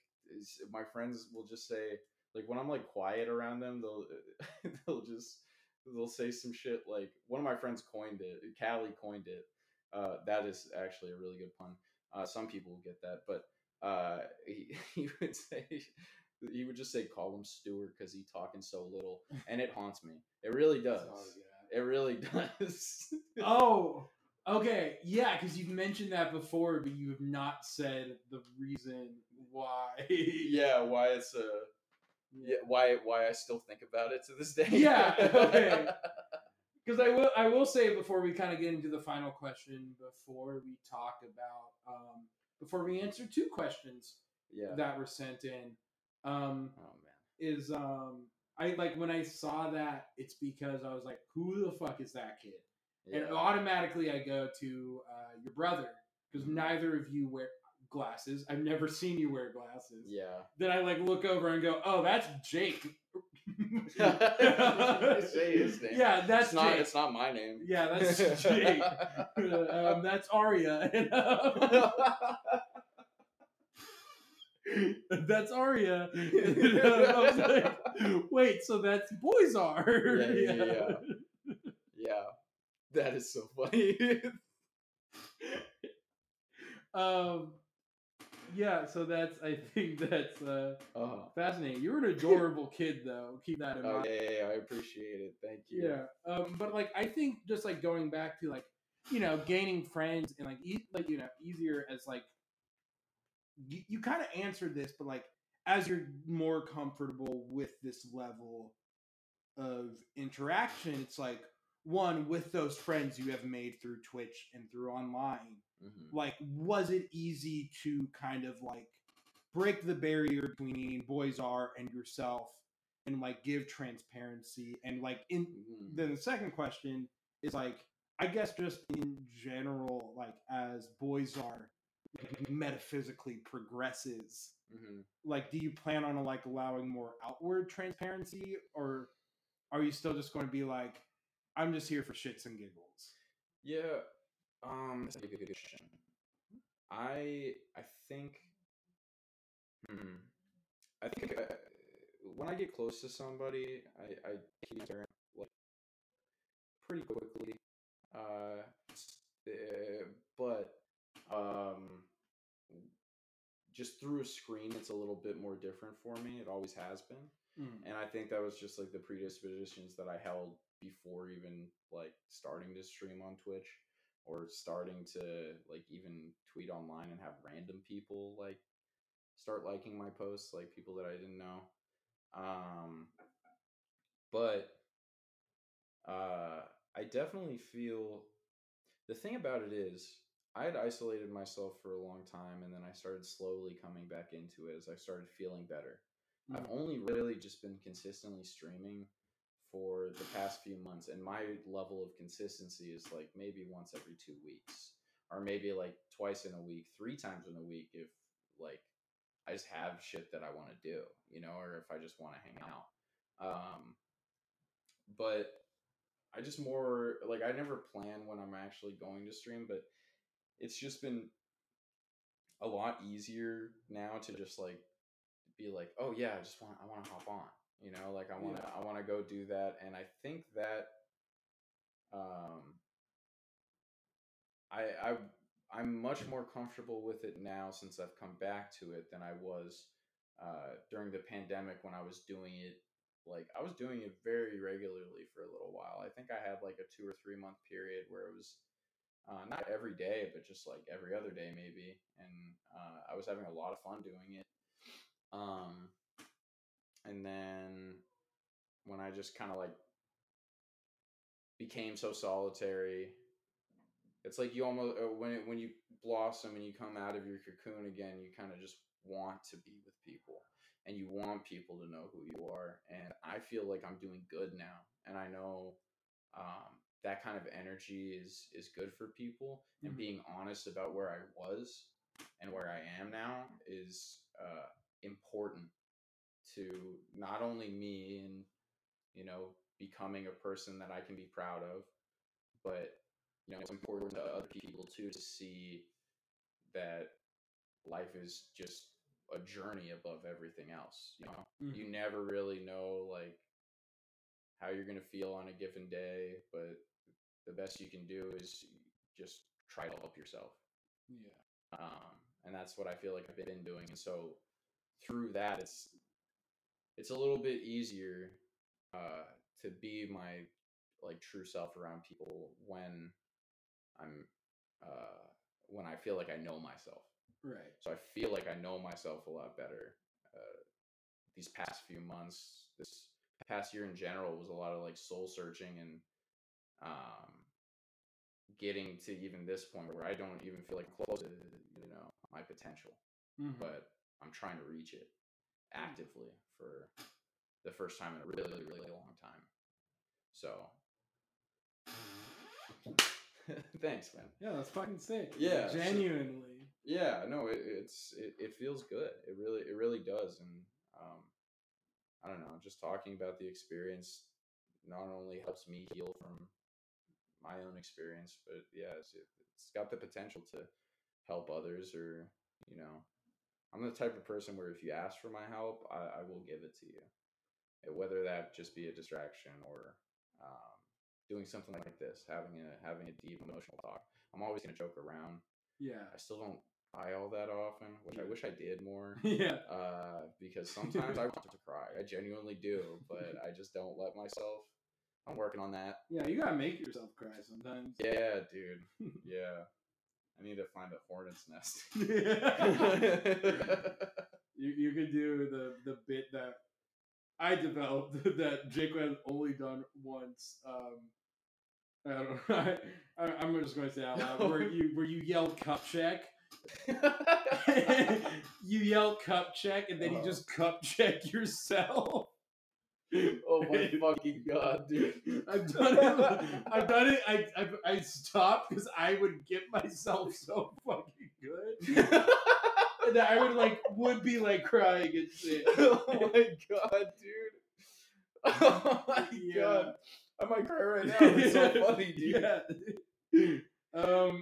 my friends will just say like when I'm like quiet around them, they'll <laughs> they'll just they'll say some shit like one of my friends coined it. Callie coined it. Uh, that is actually a really good pun. Uh, some people will get that, but uh, he, <laughs> he would say he would just say call him Stuart because he talking so little, and it haunts me. It really does. It really <laughs> does. Oh, okay. Yeah, because you've mentioned that before, but you have not said the reason why. <laughs> yeah, why it's a. yeah, why why I still think about it to this day. Yeah, <laughs> okay. Because I will, I will say before we kind of get into the final question, before we talk about, um, before we answer two questions yeah. that were sent in, um, oh man. is um, I like when I saw that, it's because I was like, who the fuck is that kid? And automatically I go to uh, your brother because neither of you wear glasses. I've never seen you wear glasses. yeah. Then I like look over and go, oh, that's Jake. <laughs> Say his name. Yeah, that's it's not. Jake. It's not my name. Yeah, that's Jake. <laughs> <laughs> um, that's Arya. <laughs> that's Arya. <laughs> And, I was like, wait, so that's Boyzar. Yeah, yeah, yeah. yeah. <laughs> That is so funny. um, yeah, so that's I think that's uh, uh-huh. fascinating. You're an adorable kid, though. Keep that in Oh mind. yeah, yeah, yeah, I appreciate it. Thank you. Yeah. Um, but like I think just like going back to like you know gaining friends and like e- like you know easier as like you, you kind of answered this, but like as you're more comfortable with this level of interaction, it's like one with those friends you have made through Twitch and through online. Mhm. Like, was it easy to kind of like break the barrier between Boyzar and yourself and like give transparency and like in Mhm. then the second question is like i guess just in general like as Boyzar metaphysically progresses Mhm. like do you plan on like allowing more outward transparency or are you still just going to be like i'm just here for shits and giggles Yeah. Um, that's a good question. I I think. Hmm. I think uh, when I get close to somebody, I I keep their like pretty quickly. Uh, uh, but um, just through a screen, it's a little bit more different for me. It always has been. And i think that was just like the predispositions that i held before even like starting to stream on twitch or starting to like even tweet online and have random people like start liking my posts like people that i didn't know. Um but uh i definitely feel the thing about it is i had isolated myself for a long time and then i started slowly coming back into it as i started feeling better I've only really just been consistently streaming for the past few months, and my level of consistency is like maybe once every two weeks, or maybe like twice in a week, three times in a week if like I just have shit that I want to do, you know, or if I just want to hang out. Um, but I just more like I never plan when I'm actually going to stream, but it's just been a lot easier now to just like be like, oh yeah, I just want I want to hop on, you know, like I want to I want to go do that, and I think that um I I I'm much more comfortable with it now since I've come back to it than I was uh, during the pandemic when I was doing it. Like I was doing it very regularly for a little while. I think I had like a two or three month period where it was uh, not every day, but just like every other day maybe, and uh, I was having a lot of fun doing it. Um, and then when I just kind of like became so solitary it's like you almost uh, when it, when you blossom and you come out of your cocoon again you kind of just want to be with people and you want people to know who you are and i feel like i'm doing good now and i know um, that kind of energy is is good for people and Mhm. being honest about where i was and where i am now is uh, important to not only me and you know becoming a person that i can be proud of but you know it's important to other people too to see that life is just a journey above everything else you know Mhm. you never really know like how you're going to feel on a given day but the best you can do is just try to help yourself Yeah. um, and that's what I feel like I've been doing. And so through that, it's it's a little bit easier uh, to be my like true self around people when I'm uh, when I feel like I know myself. Right. So I feel like I know myself a lot better. Uh, these past few months, this past year in general was a lot of like soul searching and um, getting to even this point where I don't even feel like I'm close to you know my potential, Mhm. but I'm trying to reach it actively for the first time in a really really long time. So. <laughs> Thanks, man. Yeah, that's fucking sick. Yeah, so- Genuinely. Yeah, no, it, it's it, it feels good. It really it really does, and um, I don't know, just talking about the experience not only helps me heal from my own experience, but yeah, it's, it, it's got the potential to help others, or you know, I'm the type of person where if you ask for my help, I, I will give it to you, Uh, whether that just be a distraction or um, doing something like this, having a having a deep emotional talk. I'm always gonna joke around. Yeah. I still don't cry all that often, which I wish I did more. <laughs> Yeah. Uh, because <laughs> sometimes I want to cry. I genuinely do, but I just don't let myself. I'm working on that. Yeah, you gotta make yourself cry sometimes. Yeah, dude. <laughs> Yeah. I need to find a hornet's nest. <laughs> you you could do the the bit that I developed <laughs> that Jake had only done once. Um, I don't know. I, I'm just going to say out loud where you where you yelled cup check. you yell cup check and then you Uh-huh. just cup check yourself. Oh my fucking god, dude. I've done it. I've done it. I I, I stopped because I would get myself so fucking good, and I would like would be like crying and shit. <laughs> oh my god, dude. <laughs> Oh my Yeah. god. I might cry right now. It's so <laughs> funny, dude. Yeah. Um.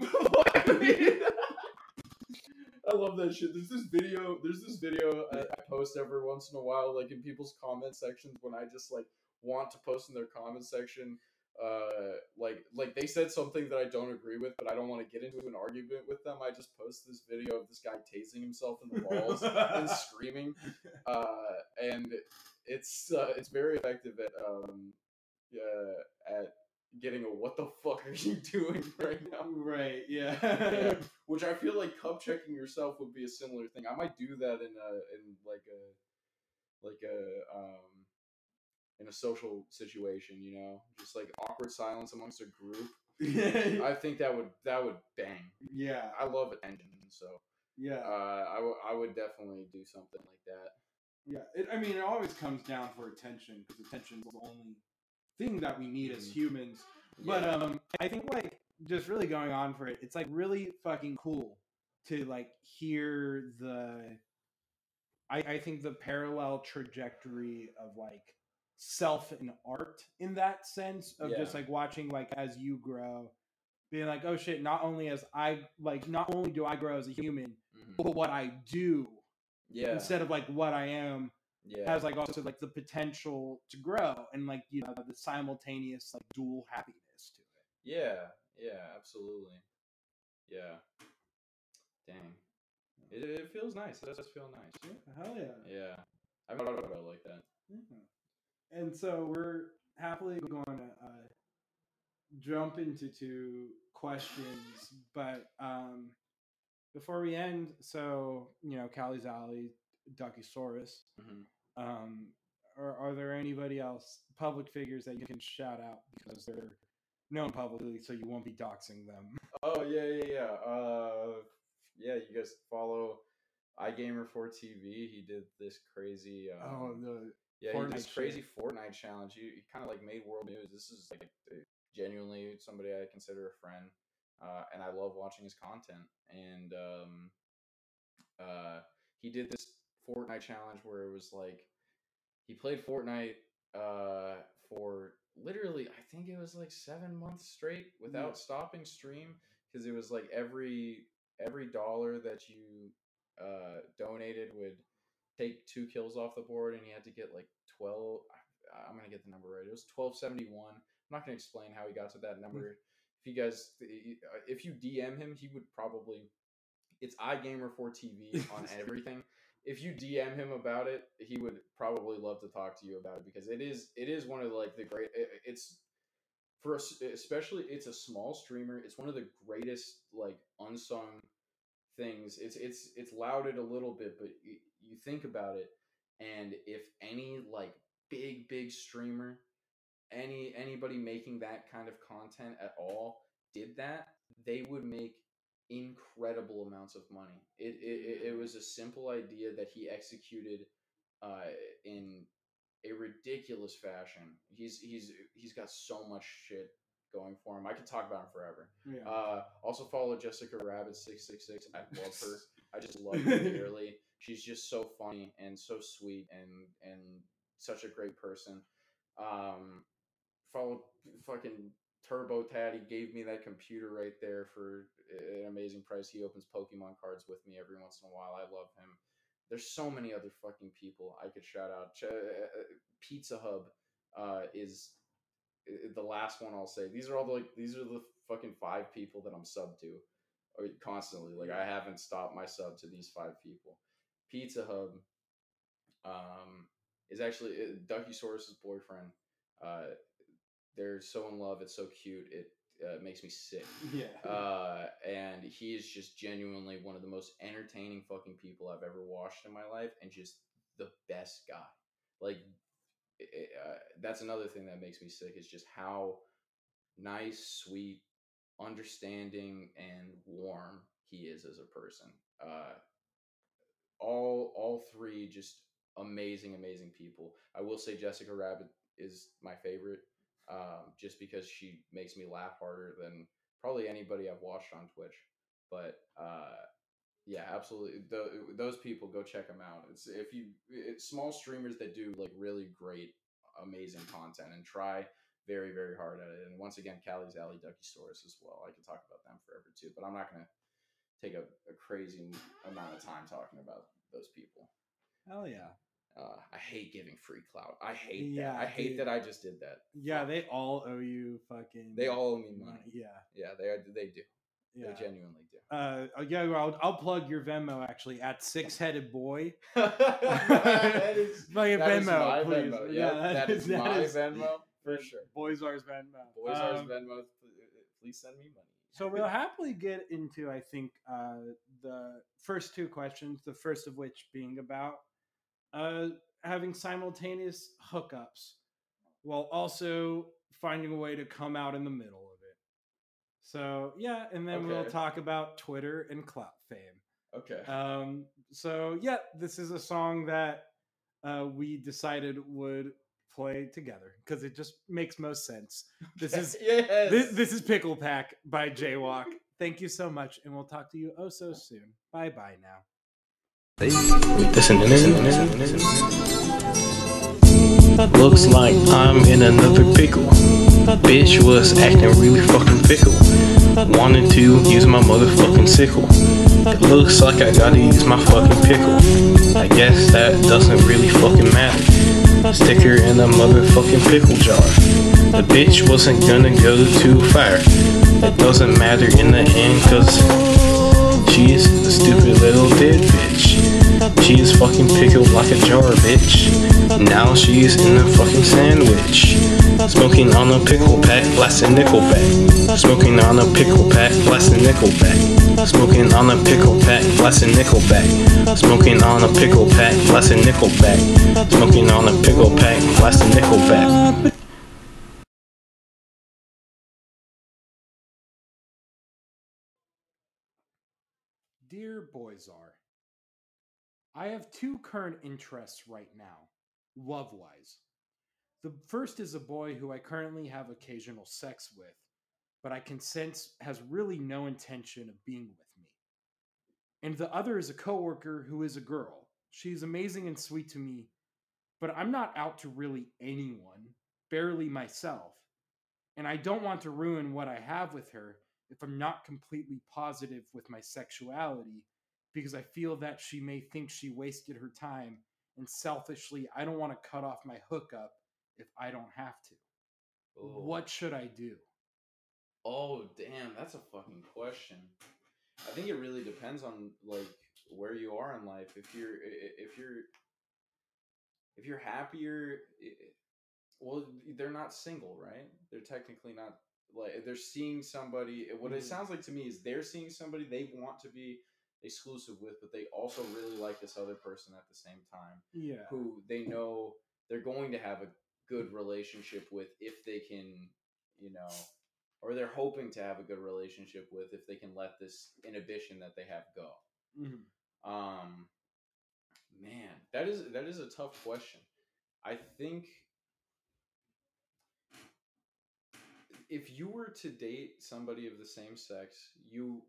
I love that shit. There's this video. There's this video I, I post every once in a while, like in people's comment sections when I just like want to post in their comment section. Uh, like like they said something that I don't agree with, but I don't want to get into an argument with them. I just post this video of this guy tasing himself in the balls and <laughs> screaming. Uh, and it's uh, it's very effective at um, yeah, at getting a what the fuck are you <laughs> doing right now? Right. Yeah. <laughs> Yeah. <laughs> Which I feel like cup checking yourself would be a similar thing. I might do that in a in like a like a um in a social situation, you know, just like awkward silence amongst a group. I think that would that would bang. yeah. I love attention, so Yeah. uh, I w- I would definitely do something like that. Yeah, it, I mean, it always comes down for attention because attention is the only thing that we need as Mhm. humans. But um, I think like just really going on for it, it's like really fucking cool to like hear the. I I think the parallel trajectory of like self and art in that sense of just like watching like as you grow being like, oh shit, not only as I like, not only do I grow as a human, Mhm. but what I do Yeah. instead of like what I am yeah. has like also like the potential to grow and like you know the simultaneous like dual happiness to it. Yeah, yeah, absolutely. Yeah. Dang. It, it feels nice. It does feel nice. Hell yeah. Yeah. I haven't thought about it like that. Yeah. And so we're happily going to uh, jump into two questions, but um, before we end, so you know, Callie's Alley, Duckysaurus. Mhm. Um, or are there anybody else, public figures that you can shout out because they're known publicly, so you won't be doxing them? <laughs> Oh yeah, yeah, yeah. Uh, yeah, you guys follow iGamer4TV. He did this crazy. Um, oh, the yeah, he did this Fortnite crazy Fortnite challenge. He, he kind of like made world news. This is like genuinely somebody I consider a friend, uh, and I love watching his content. And um, uh, he did this Fortnite challenge where it was like he played Fortnite uh, for literally, I think it was like seven months straight without Yeah. stopping stream because it was like every every dollar that you uh, donated would take two kills off the board, and he had to get like twelve. I- I'm gonna get the number right. It was twelve seventy one. I'm not gonna explain how he got to that number. If you guys, if you DM him, he would probably. It's iGamer4TV on <laughs> everything. If you DM him about it, he would probably love to talk to you about it because it is it is one of like the great. it- It's for us, especially it's a small streamer. It's one of the greatest like unsung things. It's it's it's lauded a little bit, but you, you think about it, and if any like big big streamer, any anybody making that kind of content at all did that, they would make incredible amounts of money. It it, it, was a simple idea that he executed uh, in a ridiculous fashion. He's he's he's got so much shit going for him. I could talk about him forever. yeah. Uh, also follow Jessica Rabbit six six six. I <laughs> love her. I just love her <laughs> dearly. She's just so funny and so sweet and and such a great person. Um, follow fucking Turbo Tad. He gave me that computer right there for an amazing price. He opens Pokemon cards with me every once in a while. I love him. There's so many other fucking people I could shout out. Ch- uh, Pizza Hub uh, is the last one I'll say. These are all the like these are the fucking five people that I'm sub to constantly. Like I haven't stopped my sub to these five people. Pizza Hub um, is actually uh, Duckysaurus's boyfriend. Uh, they're so in love. It's so cute. It uh, makes me sick. <laughs> yeah. Uh, and he is just genuinely one of the most entertaining fucking people I've ever watched in my life, and just the best guy. Like, i- i- uh, that's another thing that makes me sick is just how nice, sweet, understanding, and warm he is as a person. Uh, all all three just amazing, amazing people. I will say Jessica Rabbit is my favorite, um, just because she makes me laugh harder than probably anybody I've watched on Twitch. But uh, yeah, absolutely. Th- those people, go check them out. It's if you it's small streamers that do like really great, amazing content and try very very hard at it. And once again, Callie's Alley Duckysaurus as well. I could talk about them forever too, but I'm not gonna take a, a crazy amount of time talking about those people. Hell yeah. Uh, I hate giving free clout. I hate Yeah, that. I hate that I just did that. Yeah, they all owe you fucking. They all owe me money. Yeah, Yeah, they are, they do. yeah. They genuinely do. Uh, uh, yeah, well, I'll, I'll plug your Venmo actually at six headed boy. <laughs> that is, <laughs> is Venmo, my please. Venmo. Yeah, Yeah, that that is- is that my is- Venmo for sure. Boys Venmo. Boys Um, Venmo. Please send me money. So we'll happily get into, I think, uh, the first two questions. The first of which being about uh, having simultaneous hookups while also finding a way to come out in the middle of it. So yeah, and then we'll talk about Twitter and clout fame. Okay. Um, so yeah, this is a song that uh, we decided would play together because it just makes most sense. <laughs> This is yes. this, this is Pickle Pack by Jaywalk. <laughs> Thank you so much, and we'll talk to you oh so soon. Bye bye now. Looks like I'm in another pickle. Bitch was acting really fucking fickle. Wanted to use my motherfucking sickle. It looks like I gotta use my fucking pickle. I guess that doesn't really fucking matter. Stick her in a motherfucking pickle jar. The bitch wasn't gonna go too far. It doesn't matter in the end, cause she's a stupid little dead bitch. She is fucking pickled like a jar, bitch. Now she's in a fucking sandwich. Smoking on a pickle pack, blasting nickelback. Smoking on a pickle pack, blasting nickelback. Smoking on a pickle pack, blasting nickelback. Smoking on a pickle pack, blasting nickelback. Smoking on a pickle pack, blasting Dear Boyzar, I have two current interests right now, love wise. The first is a boy who I currently have occasional sex with, but I can sense has really no intention of being with me. And the other is a coworker who is a girl. She's amazing and sweet to me, but I'm not out to really anyone, barely myself. And I don't want to ruin what I have with her if I'm not completely positive with my sexuality because I feel that she may think she wasted her time. And selfishly, I don't want to cut off my hookup if I don't have to. Ooh. What should I do? Oh, damn, that's a fucking question. I think it really depends on like where you are in life. If you're if you're if you're happier, well, they're not single, right? They're technically not like they're seeing somebody. What it Mhm. sounds like to me is they're seeing somebody they want to be exclusive with, but they also really like this other person at the same time Yeah. who they know they're going to have a good relationship with if they can, you know, or they're hoping to have a good relationship with if they can let this inhibition that they have go. Mhm. Um, man, that is that is a tough question. I think if you were to date somebody of the same sex, you,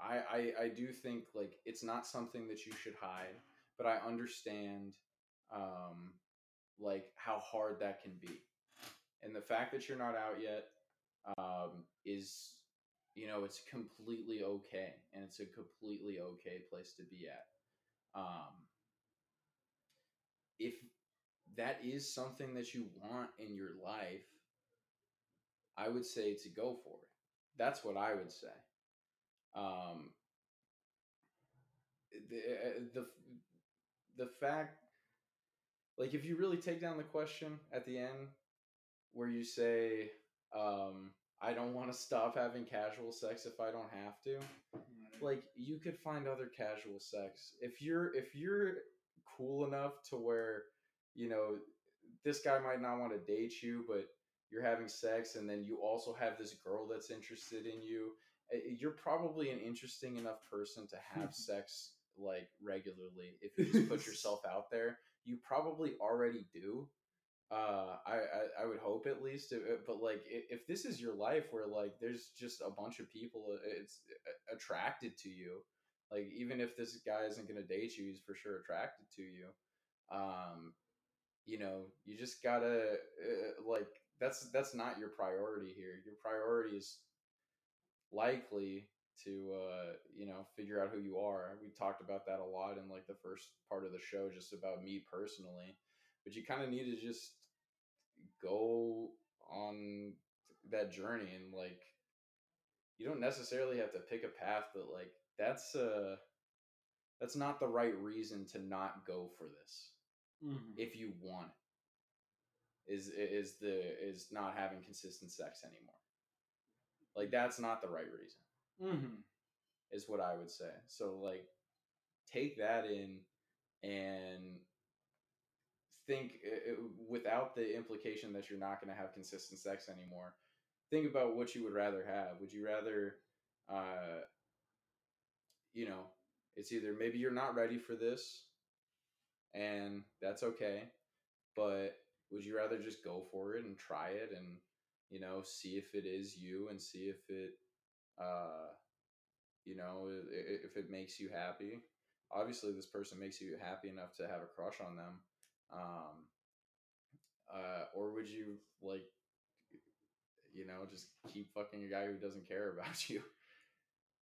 I, I, I do think like it's not something that you should hide, but I understand, um, like how hard that can be, and the fact that you're not out yet, um, is, you know, it's completely okay, and it's a completely okay place to be at. Um, if that is something that you want in your life, I would say to go for it. That's what I would say. Um, the uh, the the fact, like, if you really take down the question at the end, where you say, um, "I don't want to stop having casual sex if I don't have to," like you could find other casual sex if you're if you're cool enough to where you know this guy might not want to date you but you're having sex and then you also have this girl that's interested in you eh, you're probably an interesting enough person to have <laughs> sex like regularly. If you just put <laughs> yourself out there you probably already do uh I, I i would hope at least uh, but like if this is your life where like there's just a bunch of people it's attracted to you like even if this guy isn't going to date you he's for sure attracted to you um you know you just gotta uh, like that's that's not your priority here. Your priority is likely to uh you know figure out who you are. We talked about that a lot in like the first part of the show just about me personally but you kind of need to just go on that journey and like you don't necessarily have to pick a path but like that's uh that's not the right reason to not go for this Mhm. if you want it is is the is not having consistent sex anymore. Like that's not the right reason Mhm. is what i would say. So like take that in and think uh, without the implication that you're not going to have consistent sex anymore think about what you would rather have. Would you rather uh you know it's either maybe you're not ready for this and that's okay but would you rather just go for it and try it and you know see if it is you and see if it uh you know if it makes you happy obviously this person makes you happy enough to have a crush on them um uh or would you like you know, just keep fucking a guy who doesn't care <laughs> about you.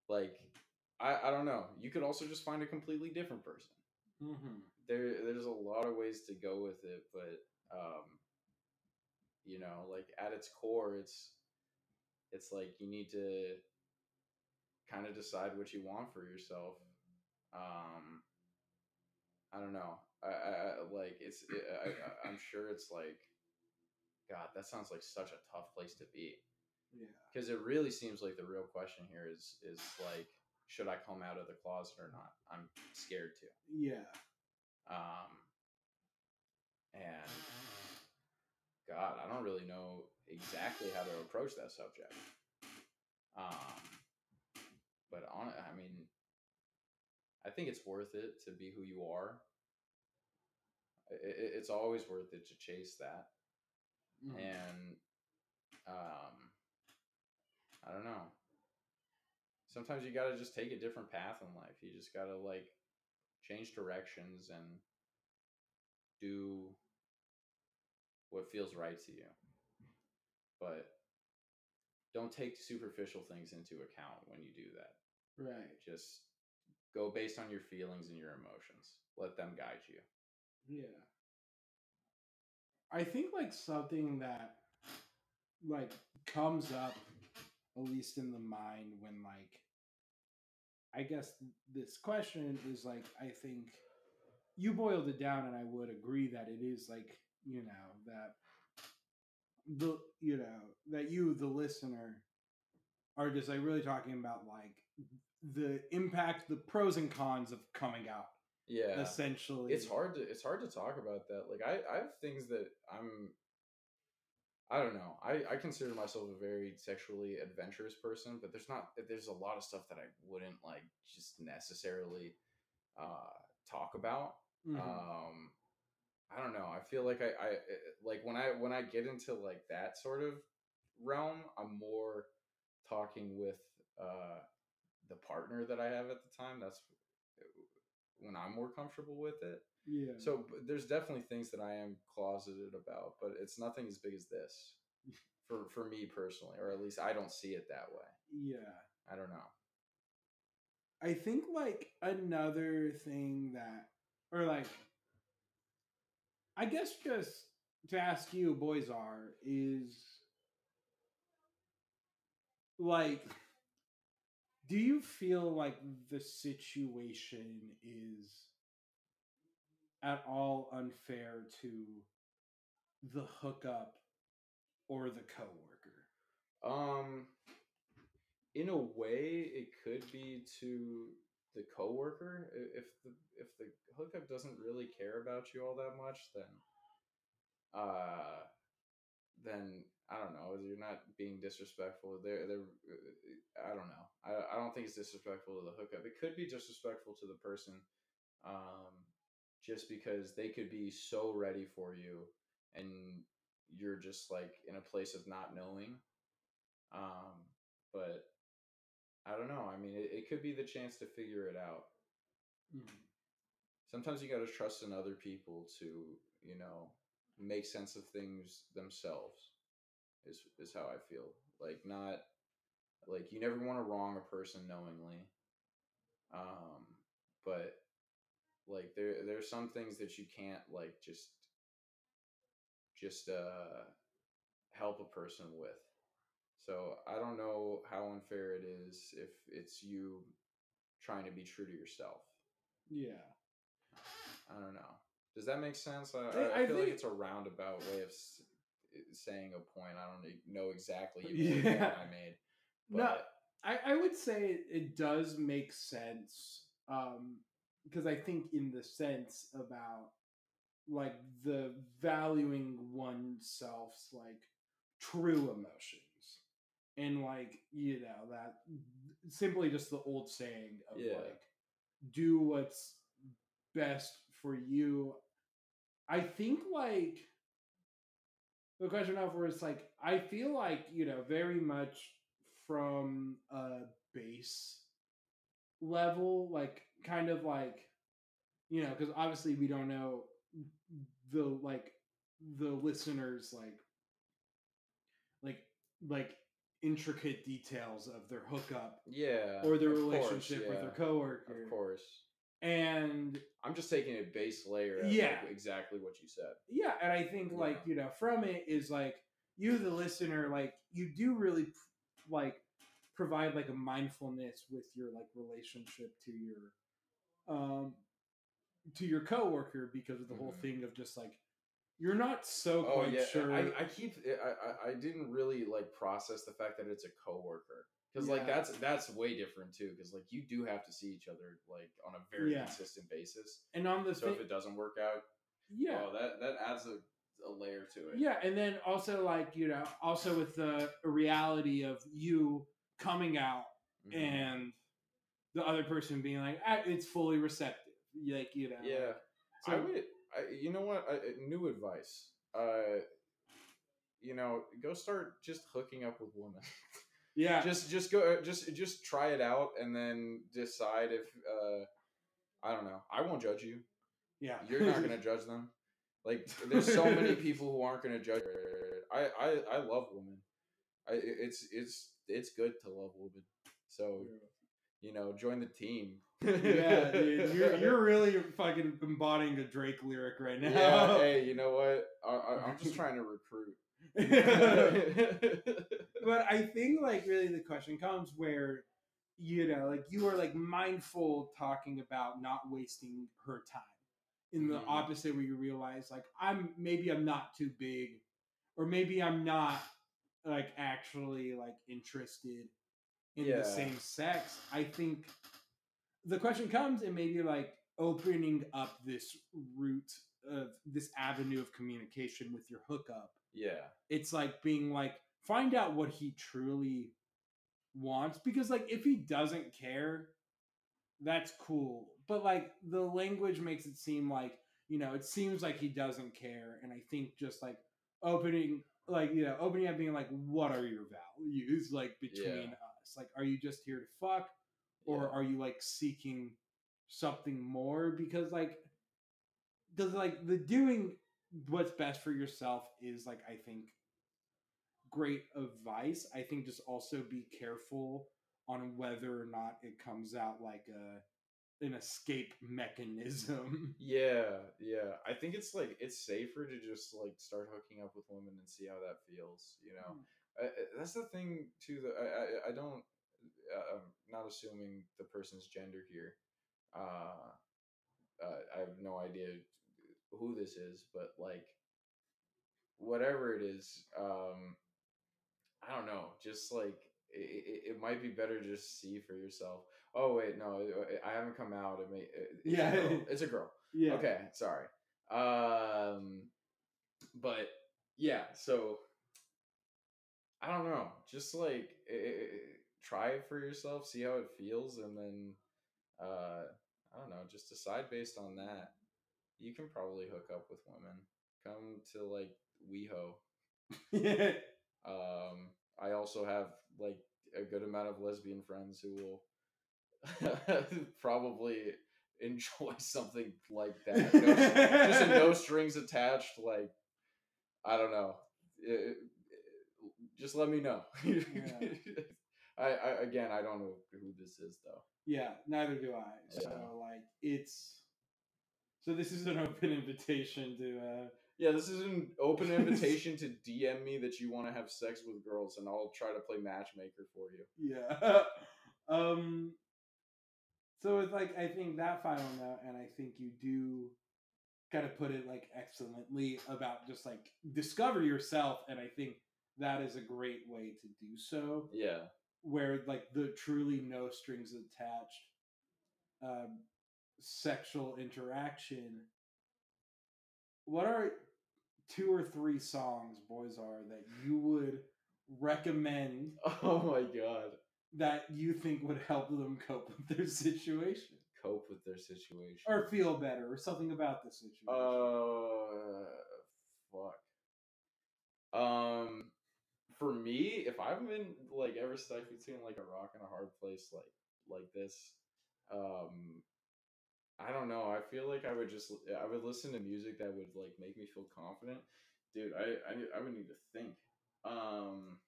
Like, I, I don't know. You could also just find a completely different person. Mm-hmm. There, there's a lot of ways to go with it, but um, you know, like at its core, it's it's like you need to kind of decide what you want for yourself. Um, I don't know. I, I, like it's. It, I, I, I'm sure it's like, God, that sounds like such a tough place to be Yeah. because it really seems like the real question here is is like, should I come out of the closet or not? I'm scared to. Yeah. Um, and God, I don't really know exactly how to approach that subject. Um, but on, I mean, I think it's worth it to be who you are. I- I- it's always worth it to chase that, Mhm. and um, I don't know. Sometimes you got to just take a different path in life. You just got to like change directions and do what feels right to you. But don't take superficial things into account when you do that. Right. Just go based on your feelings and your emotions. Let them guide you. Yeah. I think like something that like comes up at least in the mind when like I guess this question is like I think you boiled it down and I would agree that it is like, you know, that the you know, that you the listener are just like really talking about like the impact, the pros and cons of coming out Yeah. essentially. it's hard to it's hard to talk about that. Like I, I have things that I'm I don't know. I, I consider myself a very sexually adventurous person, but there's not there's a lot of stuff that I wouldn't like just necessarily uh talk about. Mhm. um i don't know i feel like I, I like when i when i get into like that sort of realm i'm more talking with uh the partner that i have at the time that's when i'm more comfortable with it yeah. so there's definitely things that i am closeted about but it's nothing as big as this <laughs> for for me personally or at least i don't see it that way yeah. i don't know I think like another thing that or like I guess just to ask you Boyzar is like do you feel like the situation is at all unfair to the hookup or the coworker? Um, in a way, it could be to the coworker. If the if the hookup doesn't really care about you all that much, then uh, then I don't know. You're not being disrespectful. They're they're I don't know. I I don't think it's disrespectful to the hookup. It could be disrespectful to the person, um, just because they could be so ready for you, and you're just like in a place of not knowing. Um, but I don't know. I mean, it, it could be the chance to figure it out. Sometimes you got to trust in other people to, you know, make sense of things themselves. Is is how I feel. Like not like you never want to wrong a person knowingly. Um, but like there there's some things that you can't like just just uh help a person with. So I don't know how unfair it is if it's you trying to be true to yourself. Yeah. I don't know. Does that make sense? I, I- I, feel like it's a roundabout way of s- saying a point. I don't know exactly <laughs> what point I made. No, I, I would say it, does make sense um, because I think in the sense about like the valuing oneself's like true emotions and like you know that simply just the old saying of Yeah. like do what's best for you. I think like the question of where it's like I feel like you know very much from a base level, like kind of like you know because obviously we don't know the like the listeners like like like intricate details of their hookup Yeah. or their of course, relationship with their coworker. Of course. And I'm just taking a base layer of Yeah. like, exactly what you said. yeah, and I think like you know from it is like you the listener like you do really like provide like a mindfulness with your like relationship to your um to your coworker because of the whole Mhm. thing of just like you're not so Oh quite yeah, sure I, I keep I, I I didn't really like process the fact that it's a coworker because like that's that's way different too because like you do have to see each other like on a very Yeah. consistent basis. and on the So if it doesn't work out, yeah oh that that adds a, a layer to it. Yeah, and then also like you know, also with the reality of you coming out Mhm. and the other person being like, ah, it's fully receptive, like you know. yeah. I So- would. I, you know what? I, new advice. Uh, you know, go start just hooking up with women. <laughs> yeah, just just go just just try it out and then decide if uh I don't know. I won't judge you. yeah. You're not gonna <laughs> judge them. Like there's so many people who aren't gonna judge. I I I love women. I it's it's it's good to love women. So you know, join the team. <laughs> yeah, dude, you're you're really fucking embodying a Drake lyric right now. yeah. <laughs> Hey, you know what? I, I, I'm just trying to recruit. <laughs> but I think like really the question comes where you know like you are like mindful talking about not wasting her time in the Mhm. opposite where you realize like I'm maybe I'm not too big or maybe I'm not like actually like interested in Yeah. the same sex. I think the question comes and maybe like opening up this route of this avenue of communication with your hookup yeah. it's like being like find out what he truly wants because like if he doesn't care that's cool but like the language makes it seem like you know it seems like he doesn't care and i think just like opening like you know opening up being like what are your values <laughs> like between Yeah. us like are you just here to fuck or Yeah. are you like seeking something more because like does like the doing what's best for yourself is like i think great advice i think just also be careful on whether or not it comes out like a an escape mechanism <laughs> Yeah, yeah. I think it's like it's safer to just like start hooking up with women and see how that feels. You know, I, I- that's the thing too. That I I, I don't. Uh, I'm not assuming the person's gender here. Uh, uh, I have no idea who this is, but like, whatever it is, um, I don't know. Just like it, it, it might be better to just see for yourself. Oh wait, no, I- haven't come out. It may. It's Yeah. a girl. it's a girl. <laughs> yeah Okay, sorry. Um, but yeah, so I don't know. Just like i i try it for yourself, see how it feels, and then uh, I don't know. Just decide based on that. You can probably hook up with women. Come to like WeHo. <laughs> Um, I also have like a good amount of lesbian friends who will <laughs> probably enjoy <laughs> something like that. No, just a no strings attached. Like I don't know. It- it- just let me know. <laughs> I, I again, I don't know who this is though. yeah neither do i so Yeah. like it's so this is an open <laughs> invitation to uh Yeah, this is an open <laughs> invitation to DM me that you want to have sex with girls, and I'll try to play matchmaker for you. Yeah. um so it's like I think that final note and I think you do kind of put it like excellently about just like discover yourself and I think that is a great way to do so Yeah, where like the truly no strings attached um sexual interaction what are two or three songs Boyzar that you would recommend <laughs> Oh my god. that you think would help them cope with their situation Cope with their situation. or feel better or something about the situation. Uh, fuck. Um, for me, if I've been like ever stuck between like a rock and a hard place, like like this, um, I don't know. I feel like I would just I would listen to music that would like make me feel confident, dude. I I, I would need to think. Um,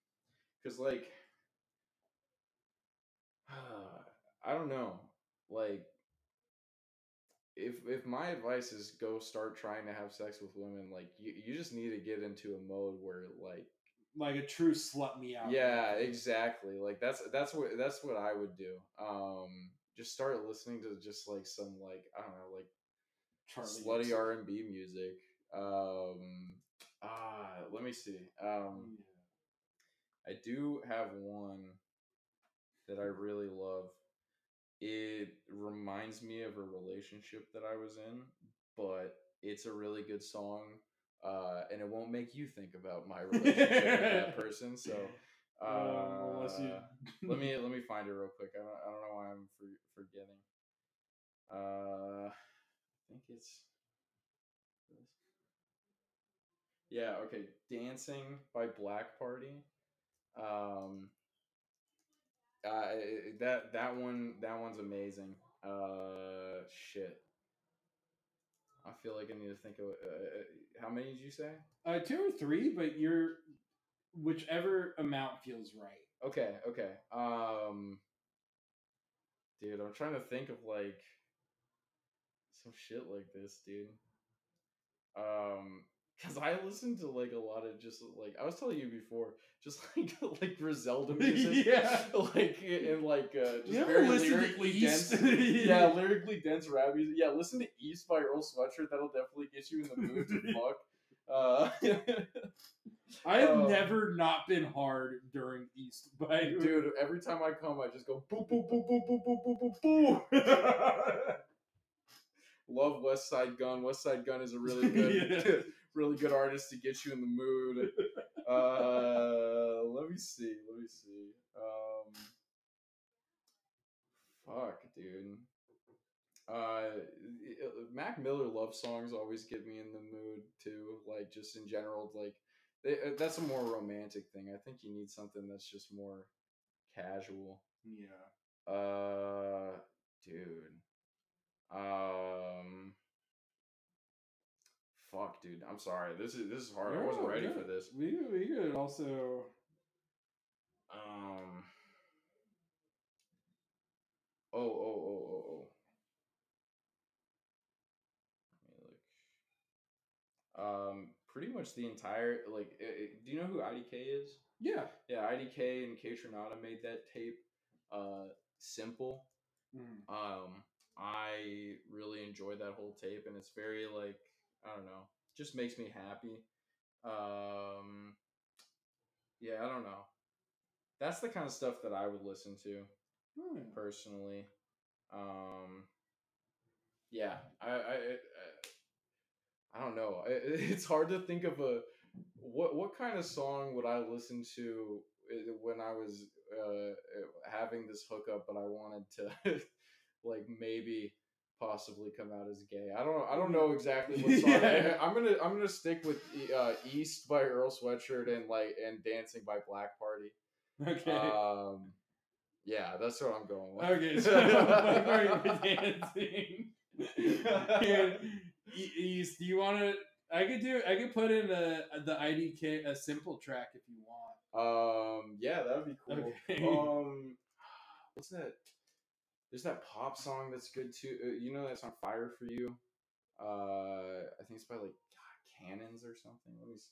because like <sighs> I don't know, like if if my advice is go start trying to have sex with women, like you you just need to get into a mode where like Like a true slut me out. yeah, exactly. Like that's that's what that's what I would do. Um, just start listening to just like some like I don't know like Charlie slutty R and B music. Um, ah, let me see. Um, I do have one that I really love. It reminds me of a relationship that I was in, but it's a really good song. Uh, and it won't make you think about my <laughs> relationship with that person. So, <laughs> uh, Um, unless you let me <laughs> let me find it real quick. I don't, I don't know why I'm for, forgetting. Uh, I think it's. Yeah. Okay. Dancing by Black Party. Um. Uh, that that one that one's amazing. Uh, shit. I feel like I need to think of uh, uh, how many did you say? uh, two or three, but you're whichever amount feels right. Okay, okay. Um dude, I'm trying to think of like some shit like this, dude. Um cuz I listen to like a lot of just like I was telling you before, just <laughs> like like Griselda <laughs> music. Yeah. like and like uh just You very lyrically dense. <laughs> yeah, lyrically dense rap music. Yeah, listen to East by Earl Sweatshirt. That'll definitely get you in the mood to fuck. Uh I have Oh. never not been hard during East by Dude, every time I come, I just go boo boo boo boo boo boo boo boo boo. Love Westside Gunn. West Side Gun is a really good, Yeah. Really good artist to get you in the mood. Uh, <laughs> let me see. Let me see. Um, fuck, dude. Uh, Mac Miller love songs always get me in the mood too. Like just in general, like they, uh, that's a more romantic thing. I think you need something that's just more casual. yeah. Uh, dude. Um. Fuck, dude. I'm sorry. This is this is hard. I wasn't ready yeah. for this. We we could also Um. Oh oh oh oh oh. Let me look. Um, pretty much the entire like. i i do you know who IDK is? yeah. Yeah, IDK and Kaytranada made that tape. Uh, simple. Mm. Um, I really enjoyed that whole tape, and it's very like I don't know, just makes me happy. Um, yeah, I don't know. That's the kind of stuff that I would listen to yeah. personally. Um, yeah, I I I, I don't know. I, <laughs> it's hard to think of a what what kind of song would I listen to uh, when I was uh, having this hookup, but I wanted to <laughs> like maybe possibly come out as gay. I don't I don't know exactly <laughs> what song. Yeah. <laughs> I, am gonna I'm gonna stick with uh, East by Earl Sweatshirt and like and Dancing by Black Party. Okay. Um, yeah, that's what I'm going with. okay. So <laughs> Black Party for dancing. East, do you want to? I could do. I could put in a the IDK a simple track if you want. Um, yeah, that would be cool. Okay. Um, what's that? There's that pop song that's good too. Uh, you know that song "Fire for You"? Uh, I think it's by like God, Cannons or something. Let me. s-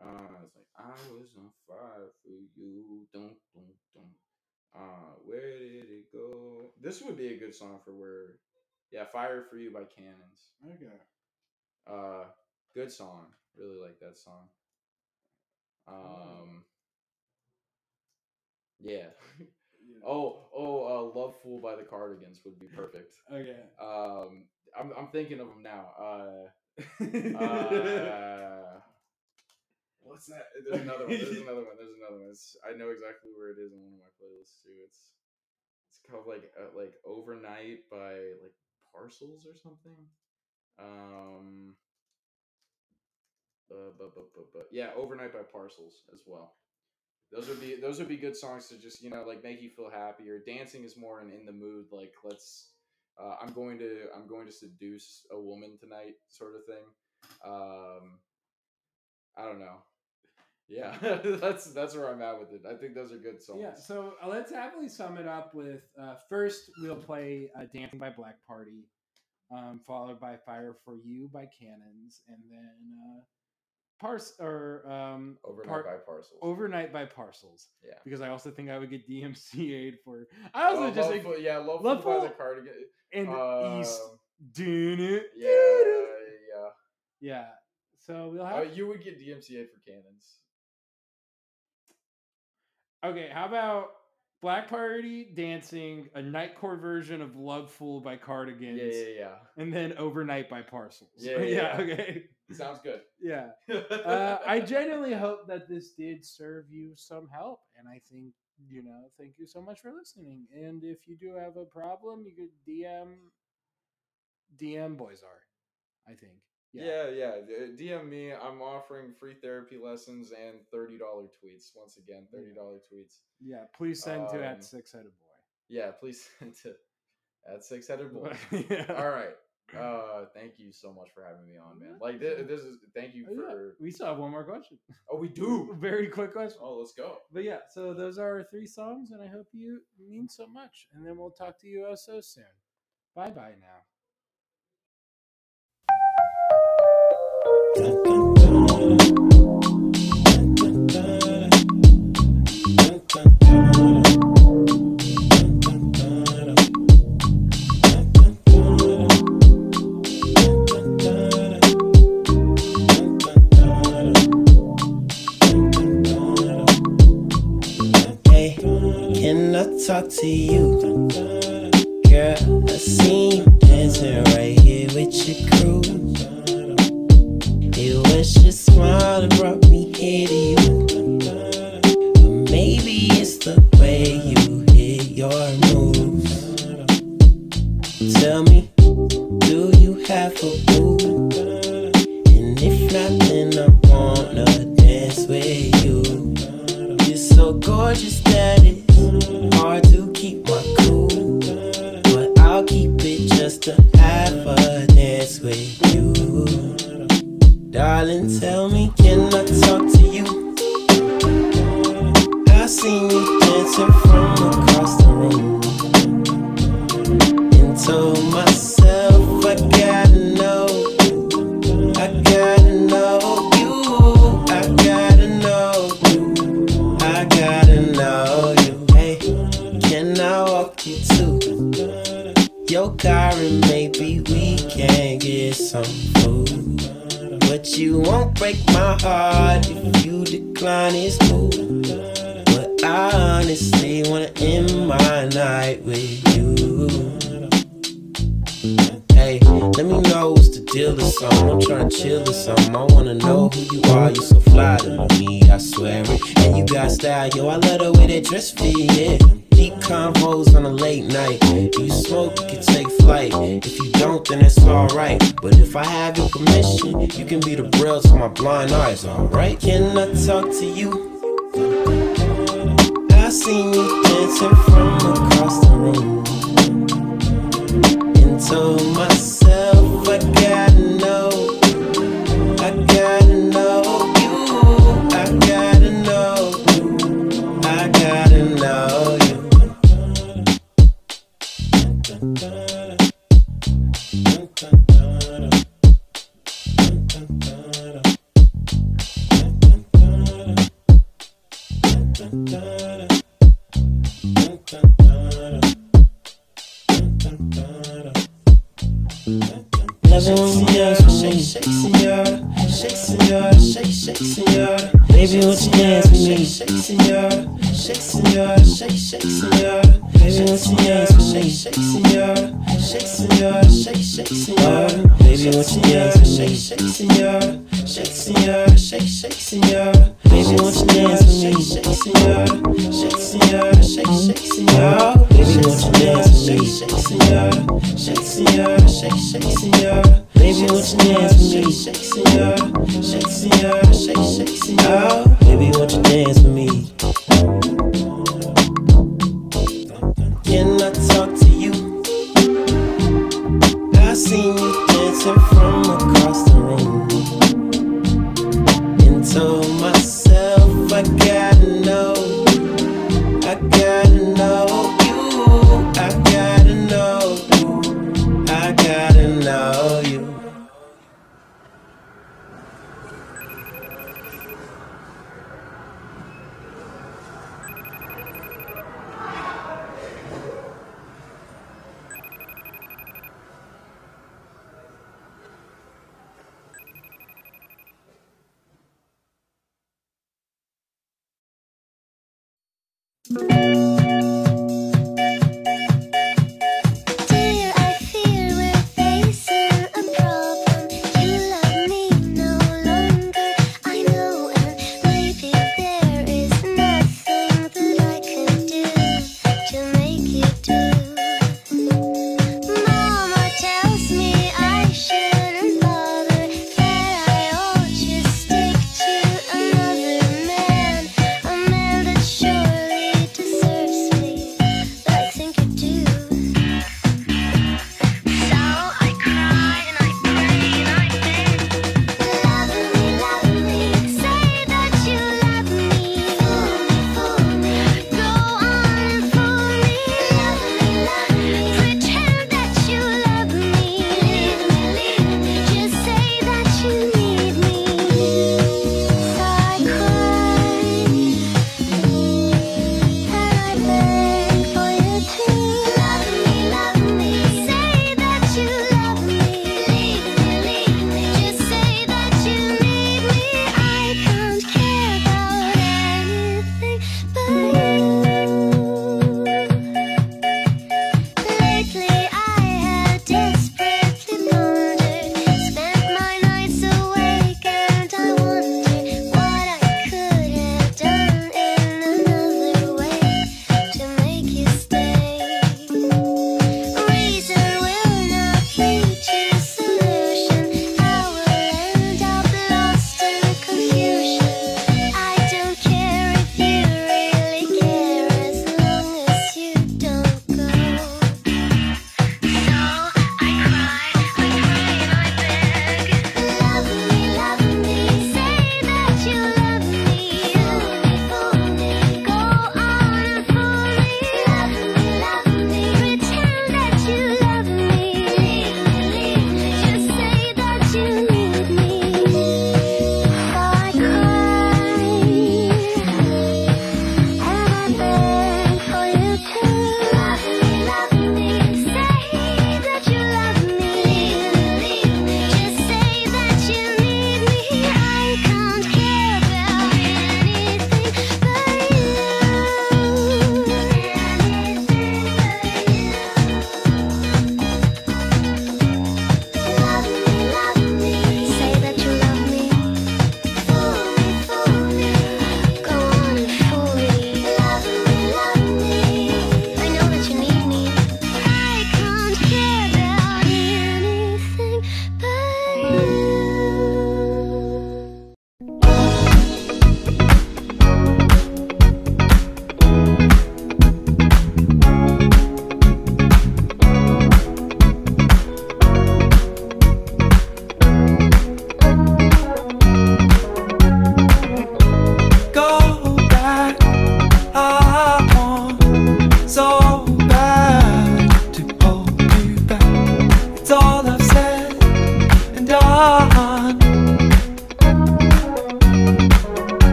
Uh, it's like I was on fire for you. Don't don't don't. Uh, where did it go? This would be a good song for where. Yeah, "Fire for You" by Cannons. Okay. Uh, good song. Really like that song. Um, yeah. <laughs> oh, oh, uh, "Lovefool" by the Cardigans would be perfect. Okay. Um, I'm I'm thinking of them now. Uh, <laughs> uh, what's that? There's another one. There's another one. There's another one. It's, I know exactly where it is in one of my playlists too. It's it's called like uh, like "Overnight" by like Parcels or something. Um. Uh, but, but, but, but yeah, overnight by Parcels as well. Those would be those would be good songs to just you know like make you feel happier. Dancing is more in, in the mood like let's uh, I'm going to I'm going to seduce a woman tonight sort of thing. Um, I don't know. Yeah, <laughs> that's that's where I'm at with it. I think those are good songs. Yeah, so uh, let's happily sum it up with uh, first we'll play uh, "Dancing by Black Party," um, followed by "Fire for You" by Cannons, and then uh, "Pars" or um, Overnight Par- by Parcels. "Overnight" by Parcels. Yeah. Because I also think I would get DMCA'd for. I also Oh, just Love think Fool- yeah, love, Love by the cardigan. in Um, East. It, Yeah, yeah. Yeah. So we'll Uh, have. you would get DMCA for cannons. Okay, how about Black Party dancing, a nightcore version of Lovefool by Cardigans, Yeah, yeah, yeah. and then Overnight by Parcels. Yeah, <laughs> yeah, yeah. okay. Sounds good. Yeah. <laughs> Uh, I genuinely hope that this did serve you some help. And I think, you know, thank you so much for listening. And if you do have a problem, you could DM DM Boyzar, I think. Yeah, yeah. DM me. I'm offering free therapy lessons and thirty dollar tweets. Once again, thirty dollar tweets. Yeah. Please send to Um, at six headed boy. Yeah, please <laughs> send to at six headed boy. <laughs> yeah. All right. <clears throat> Uh, thank you so much for having me on, man. Like this, this is thank you Oh, yeah. We still have one more question. Oh, we do. <laughs> Very quick question. Oh, let's go. But yeah, so those are our three songs, and I hope you mean so much. And then we'll talk to you uh, so soon. Bye bye now. To you? You decline. It's cool. But I honestly wanna end my night with you. Hey, let me know what's the deal or something. I'm trying to chill or something. I wanna know who you are. You so fly to me, I swear it. And you got style, yo. I love the way that dress fit, yeah. Deep convos on a late night. If you smoke, you can take flight. If you don't, then it's alright. But if I have your permission, you can be the braille to my blind eyes, alright? Can I talk to you? I seen you dancing from across the room and told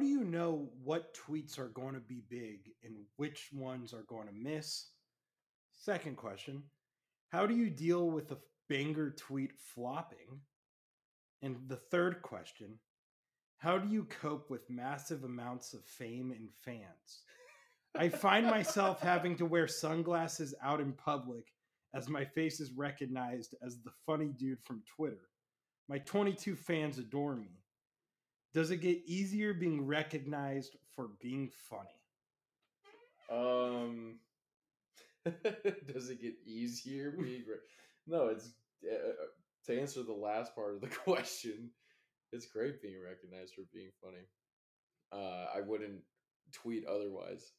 Do you know what tweets are going to be big and which ones are going to miss? Second question, how do you deal with a banger tweet flopping? And the third question, how do you cope with massive amounts of fame and fans? I find myself having to wear sunglasses out in public as my face is recognized as the funny dude from Twitter. My 22 fans adore me. Does it get easier being recognized for being funny? Um, <laughs> does it get easier being? Re- no, it's uh, to answer the last part of the <laughs> question. It's great being recognized for being funny. Uh, I wouldn't tweet otherwise.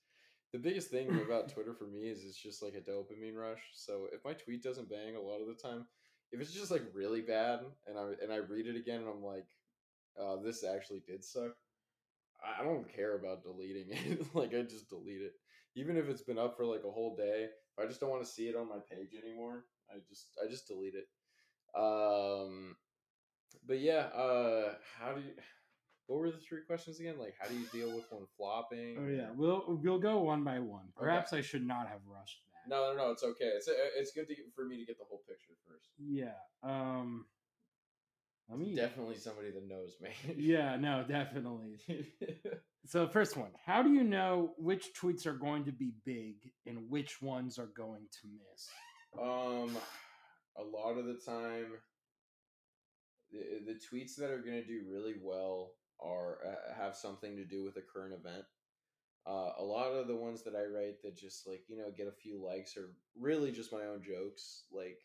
The biggest thing about <laughs> Twitter for me is it's just like a dopamine rush. So if my tweet doesn't bang a lot of the time, if it's just like really bad and I and I read it again and I'm like, uh, this actually did suck. I don't care about deleting <laughs> it. like I just delete it, even if it's been up for like a whole day. I just don't want to see it on my page anymore, I just I just delete it. Um, but yeah, uh, how do you? What were the three questions again? Like, how do you deal with one flopping? Oh yeah, we'll we'll go one by one. Perhaps I should not have rushed that. No, no, no. It's okay. It's uh, it's good to, for me to get the whole picture first. Yeah. Um. Let mean, Definitely somebody that knows me. Yeah. <laughs> No. Definitely. <laughs> So first one, how do you know which tweets are going to be big and which ones are going to miss? Um, a lot of the time, the, the tweets that are going to do really well are uh, have something to do with a current event. Uh, a lot of the ones that I write that just like you know get a few likes are really just my own jokes, like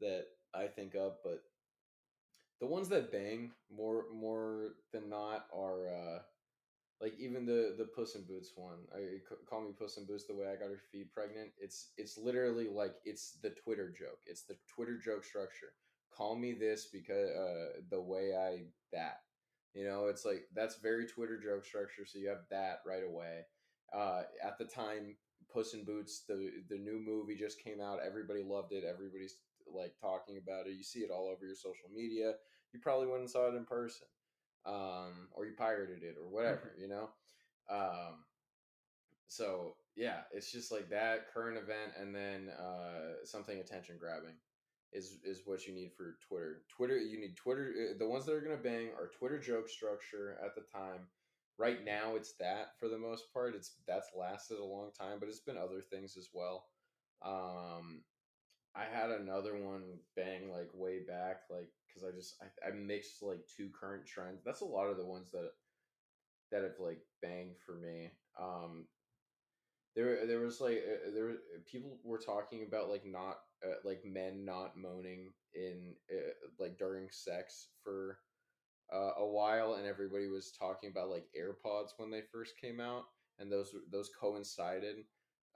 that I think of. But the ones that bang more more than not are uh, like even the the Puss in Boots one. I call me Puss in Boots the way I got her feet pregnant. It's it's literally like it's the Twitter joke. It's the Twitter joke structure. Call me this because uh, the way I that. You know, it's like that's very Twitter joke structure. So you have that right away. Uh, at the time, Puss in Boots, the the new movie just came out. Everybody loved it. Everybody's like talking about it. You see it all over your social media. You probably went and saw it in person um, or you pirated it or whatever, you know. Um, so yeah, it's just like that current event, and then uh, something attention grabbing is is what you need for Twitter. Twitter, you need Twitter. uh, The ones that are gonna bang are Twitter joke structure at the time. Right now, it's that for the most part. It's that's lasted a long time, but it's been other things as well. Um, I had another one bang like way back, like because I just I, I mixed like two current trends. That's a lot of the ones that that have like banged for me. Um, there there was like uh, there were- people were talking about like not uh, like men not moaning in uh, like during sex for uh, a while, and everybody was talking about like AirPods when they first came out, and those those coincided.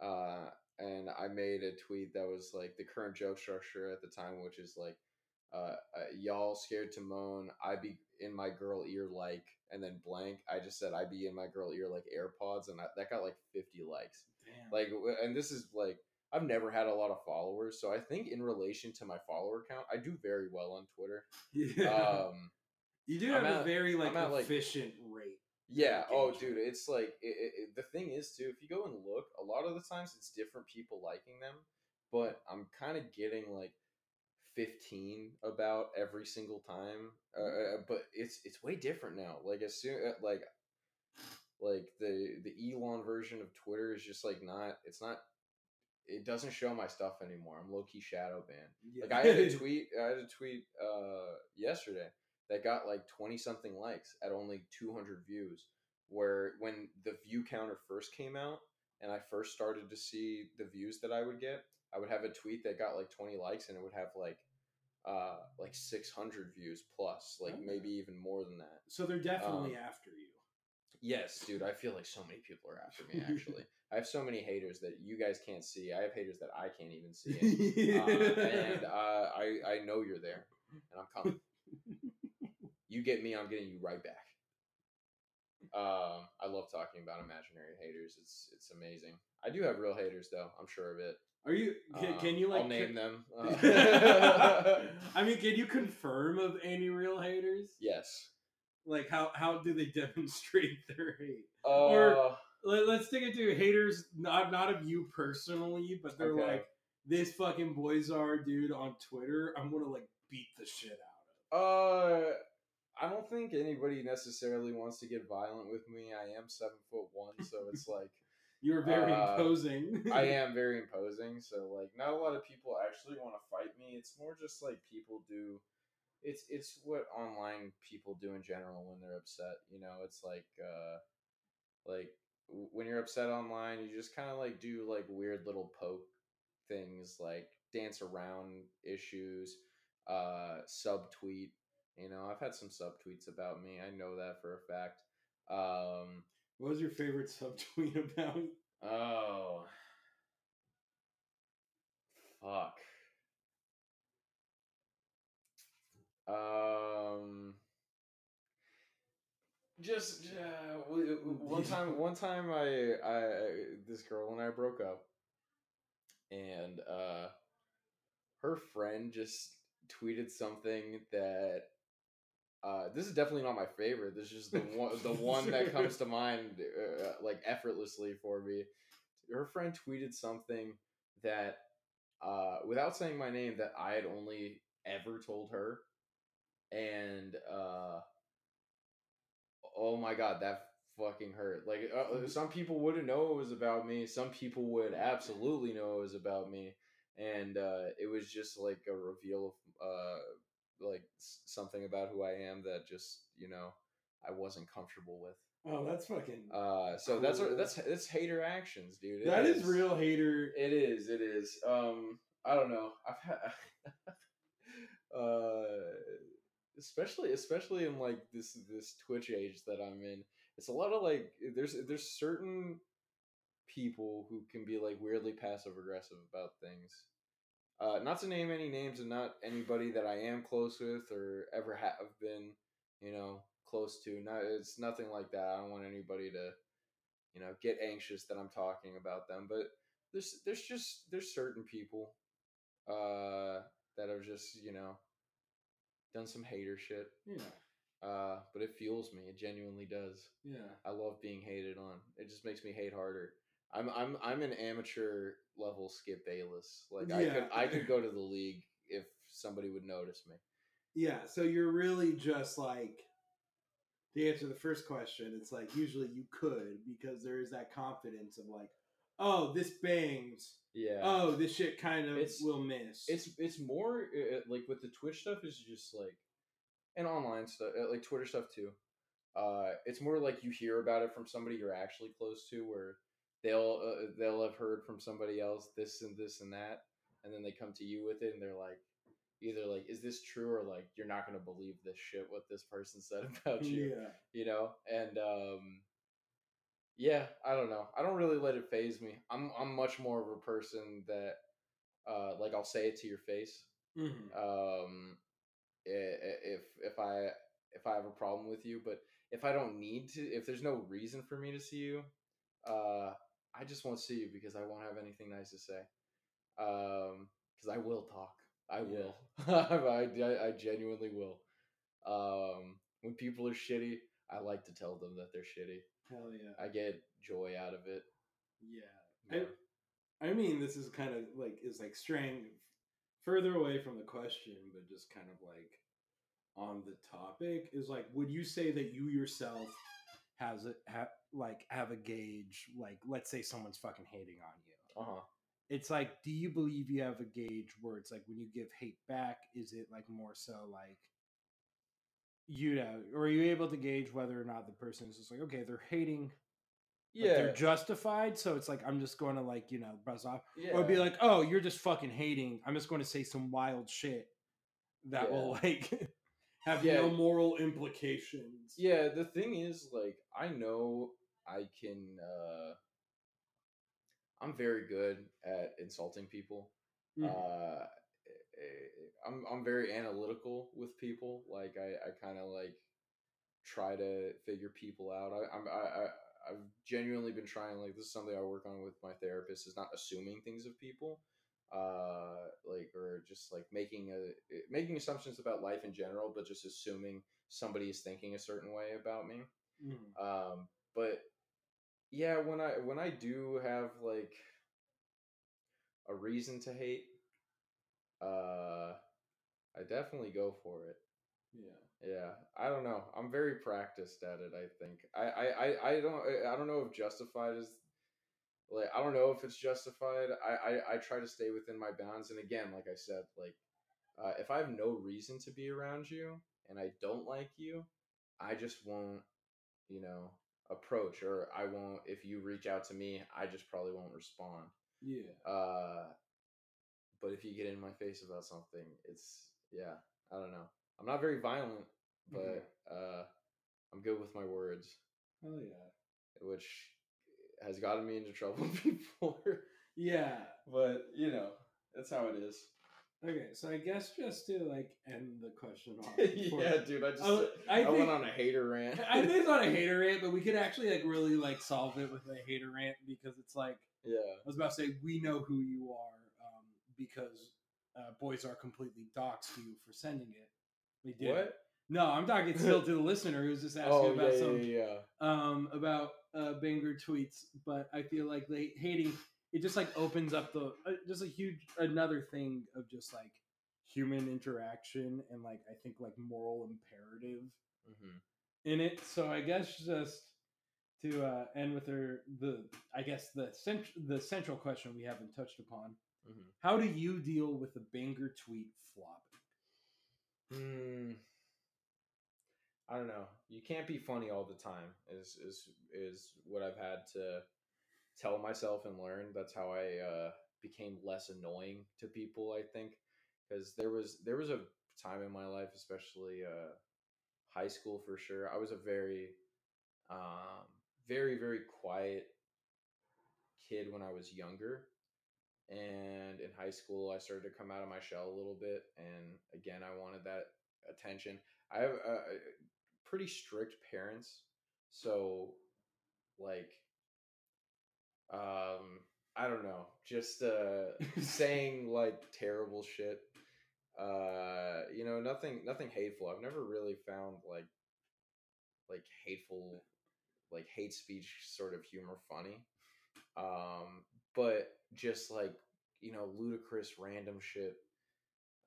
Uh, and I made a tweet that was like the current joke structure at the time, which is like, uh, uh, y'all scared to moan, I be in my girl ear like, and then blank. I just said I be in my girl ear like AirPods, and I, that got like fifty likes. Damn. Like, and this is like I've never had a lot of followers, so I think in relation to my follower count, I do very well on Twitter. <laughs> Yeah. Um, you do I'm have a very like I'm at, like- efficient rate. Yeah. Oh, dude, it's like it, it, the thing is too. If you go and look, a lot of the times it's different people liking them, but I'm kind of getting like. 15 about every single time uh, uh, but it's it's way different now like as soon uh, like like the the elon version of twitter is just like not it's not it doesn't show my stuff anymore i'm low-key shadow banned like I had a <laughs> tweet. I had a tweet uh, yesterday that got like twenty something likes at only two hundred views. Where when the view counter first came out and I first started to see the views that I would get, I would have a tweet that got like twenty likes and it would have like uh like six hundred views plus, like Okay. maybe even more than that. So they're definitely Um, after you. Yes, dude. I feel like so many people are after me. Actually, <laughs> I have so many haters that you guys can't see. I have haters that I can't even see. <laughs> uh, and uh, I I know you're there, and I'm coming. You get me, I'm getting you right back. Um, I love talking about imaginary haters. It's it's amazing. I do have real haters though. I'm sure of it. Are you? Can, Um, can you like? I'll name con- them. <laughs> Uh, I <laughs> mean, can you confirm of any real haters? yes. Like, how how do they <laughs> demonstrate their hate? Uh, Or- Let, let's take it to haters, not not of you personally, but they're Okay. like this fucking Boyzar dude on Twitter. I'm gonna like beat the shit out of. Uh, I don't think anybody necessarily wants to get violent with me. I am seven foot one, so it's <laughs> like. You're very Uh, imposing. I <laughs> am very imposing. So like, not a lot of people actually want to fight me. It's more just like people do. It's it's what online people do in general when they're upset. You know, it's like uh, like when you're upset online, you just kind of like do like weird little poke things, like dance around issues, uh, subtweet. You know, I've had some subtweets about me. I know that for a fact. Um, What was your favorite subtweet about? Oh. Fuck. Um. Just uh, one time, one time, I, I, this girl and I broke up, and uh, her friend just tweeted something that uh, this is definitely not my favorite. This is just the one, the one that <laughs> comes to mind, uh, like effortlessly for me. Her friend tweeted something that, uh, without saying my name, that I had only ever told her, and uh, oh my god, that fucking hurt. Like uh, some people wouldn't know it was about me. Some people would absolutely know it was about me, and uh, it was just like a reveal of uh, like something about who I am that just you know I wasn't comfortable with. Oh, that's fucking. Uh, so that's Cool. that's that's hater actions, dude. It that is real hater. It is. It is. Um, I don't know. I've had, <laughs> uh, especially especially in like this this Twitch age that I'm in. It's a lot of like there's there's certain people who can be like weirdly passive aggressive about things. Uh, not to name any names and not anybody that I am close with or ever have been, you know, close to. Not it's nothing like that. I don't want anybody to, you know, get anxious that I'm talking about them. But there's there's just there's certain people, uh, that have just you know, done some hater shit. Yeah, Uh, but it fuels me. It genuinely does. yeah. I love being hated on. It just makes me hate harder. I'm I'm I'm an amateur level Skip Bayless. Like I could I could go to the <laughs> league if somebody would notice me. Yeah, so you're really just like to answer the first question, it's like usually you could because there is that confidence of like, oh, this bangs. Yeah. Oh, this shit kind of It's- will miss. it's it's more uh, like with the Twitch stuff is just like and online stuff uh, like Twitter stuff too. Uh, it's more like you hear about it from somebody you're actually close to, where they'll uh, they'll have heard from somebody else this and this and that, and then they come to you with it, and they're like, either like is this true? or like you're not gonna believe this shit what this person said <laughs> about you Yeah. you know? And um yeah i don't know. I don't really let it phase me. I'm i'm much more of a person that uh like i'll say it to your face. Mhm. um if if i if i have a problem with you but if i don't need to if there's no reason for me to see you uh i just won't see you because i won't have anything nice to say um because i will talk. I will. <laughs> I, I i genuinely will. Um when people are shitty i like to tell them that they're shitty. Hell yeah. i get joy out of it. Yeah. I, I mean, this is kind of like is like straying further away from the question, but just kind of like on the topic is like, would you say that you yourself has a ha, like have a gauge? Like, let's say someone's fucking hating on you. uh-huh It's like, do you believe you have a gauge where it's like when you give hate back, is it like more so like you know, or are you able to gauge whether or not the person is just like, okay, they're hating but they're justified. So it's like I'm just going to like you know buzz off, or be like, oh, you're just fucking hating. I'm just going to say some wild shit that will like <laughs> have Yeah. no moral implications. Yeah, the thing is, like, I know I can. uh I'm very good at insulting people. Mhm. Uh, eh, I'm I'm very analytical with people. Like, I I kind of like try to figure people out. I, I'm I, I I've genuinely been trying. Like, this is something I work on with my therapist. Is not assuming things of people. Uh, like or just like making a making assumptions about life in general, but just assuming somebody is thinking a certain way about me. Mhm. Um, but yeah, when I when I do have like a reason to hate, uh, I definitely go for it. Yeah. Yeah, I don't know. I'm very practiced at it. I think I I I, I don't I don't know if justified is like I don't know if it's justified. I, I I try to stay within my bounds, and again, like I said, like uh, if I have no reason to be around you and I don't like you, I just won't, you know, approach or I won't. If you reach out to me, I just probably won't respond. Yeah. Uh, but if you get in my face about something, it's yeah. I don't know. I'm not very violent, but uh, I'm good with my words, Hell yeah. which has gotten me into trouble <laughs> before. Yeah. but you know, that's how it is. Okay, so I guess just to like end the question <laughs> off. before- yeah, dude. I just Oh, I, I think- went on a hater rant. I think it's not a hater rant, but we could actually like really like solve it with a hater rant because it's like yeah. I was about to say we know who you are um, because uh, Boyzar completely doxed to you for sending it. We did. What? No, I'm talking <laughs> still to the listener who's just asking Oh about yeah, some yeah, yeah. um about uh banger tweets, but I feel like they hating it just like opens up the uh, just a huge another thing of just like human interaction and like I think like moral imperative hmm in it. So I guess just to uh, end with her the I guess the cent- the central question we haven't touched upon. Mhm. How do you deal with the banger tweet flopping? Hmm. I don't know. You can't be funny all the time. Is is is what I've had to tell myself and learn. That's how I uh, became less annoying to people. I think because there was there was a time in my life, especially uh, high school for sure. I was a very um, very very quiet kid when I was younger. And in high school, I started to come out of my shell a little bit. And again, I wanted that attention. I have uh, pretty strict parents. So, like, um, I don't know, just uh, <laughs> saying like terrible shit. Uh, you know, nothing, nothing hateful. I've never really found like, like hateful, like hate speech sort of humor funny. Um, but just like you know, ludicrous random shit.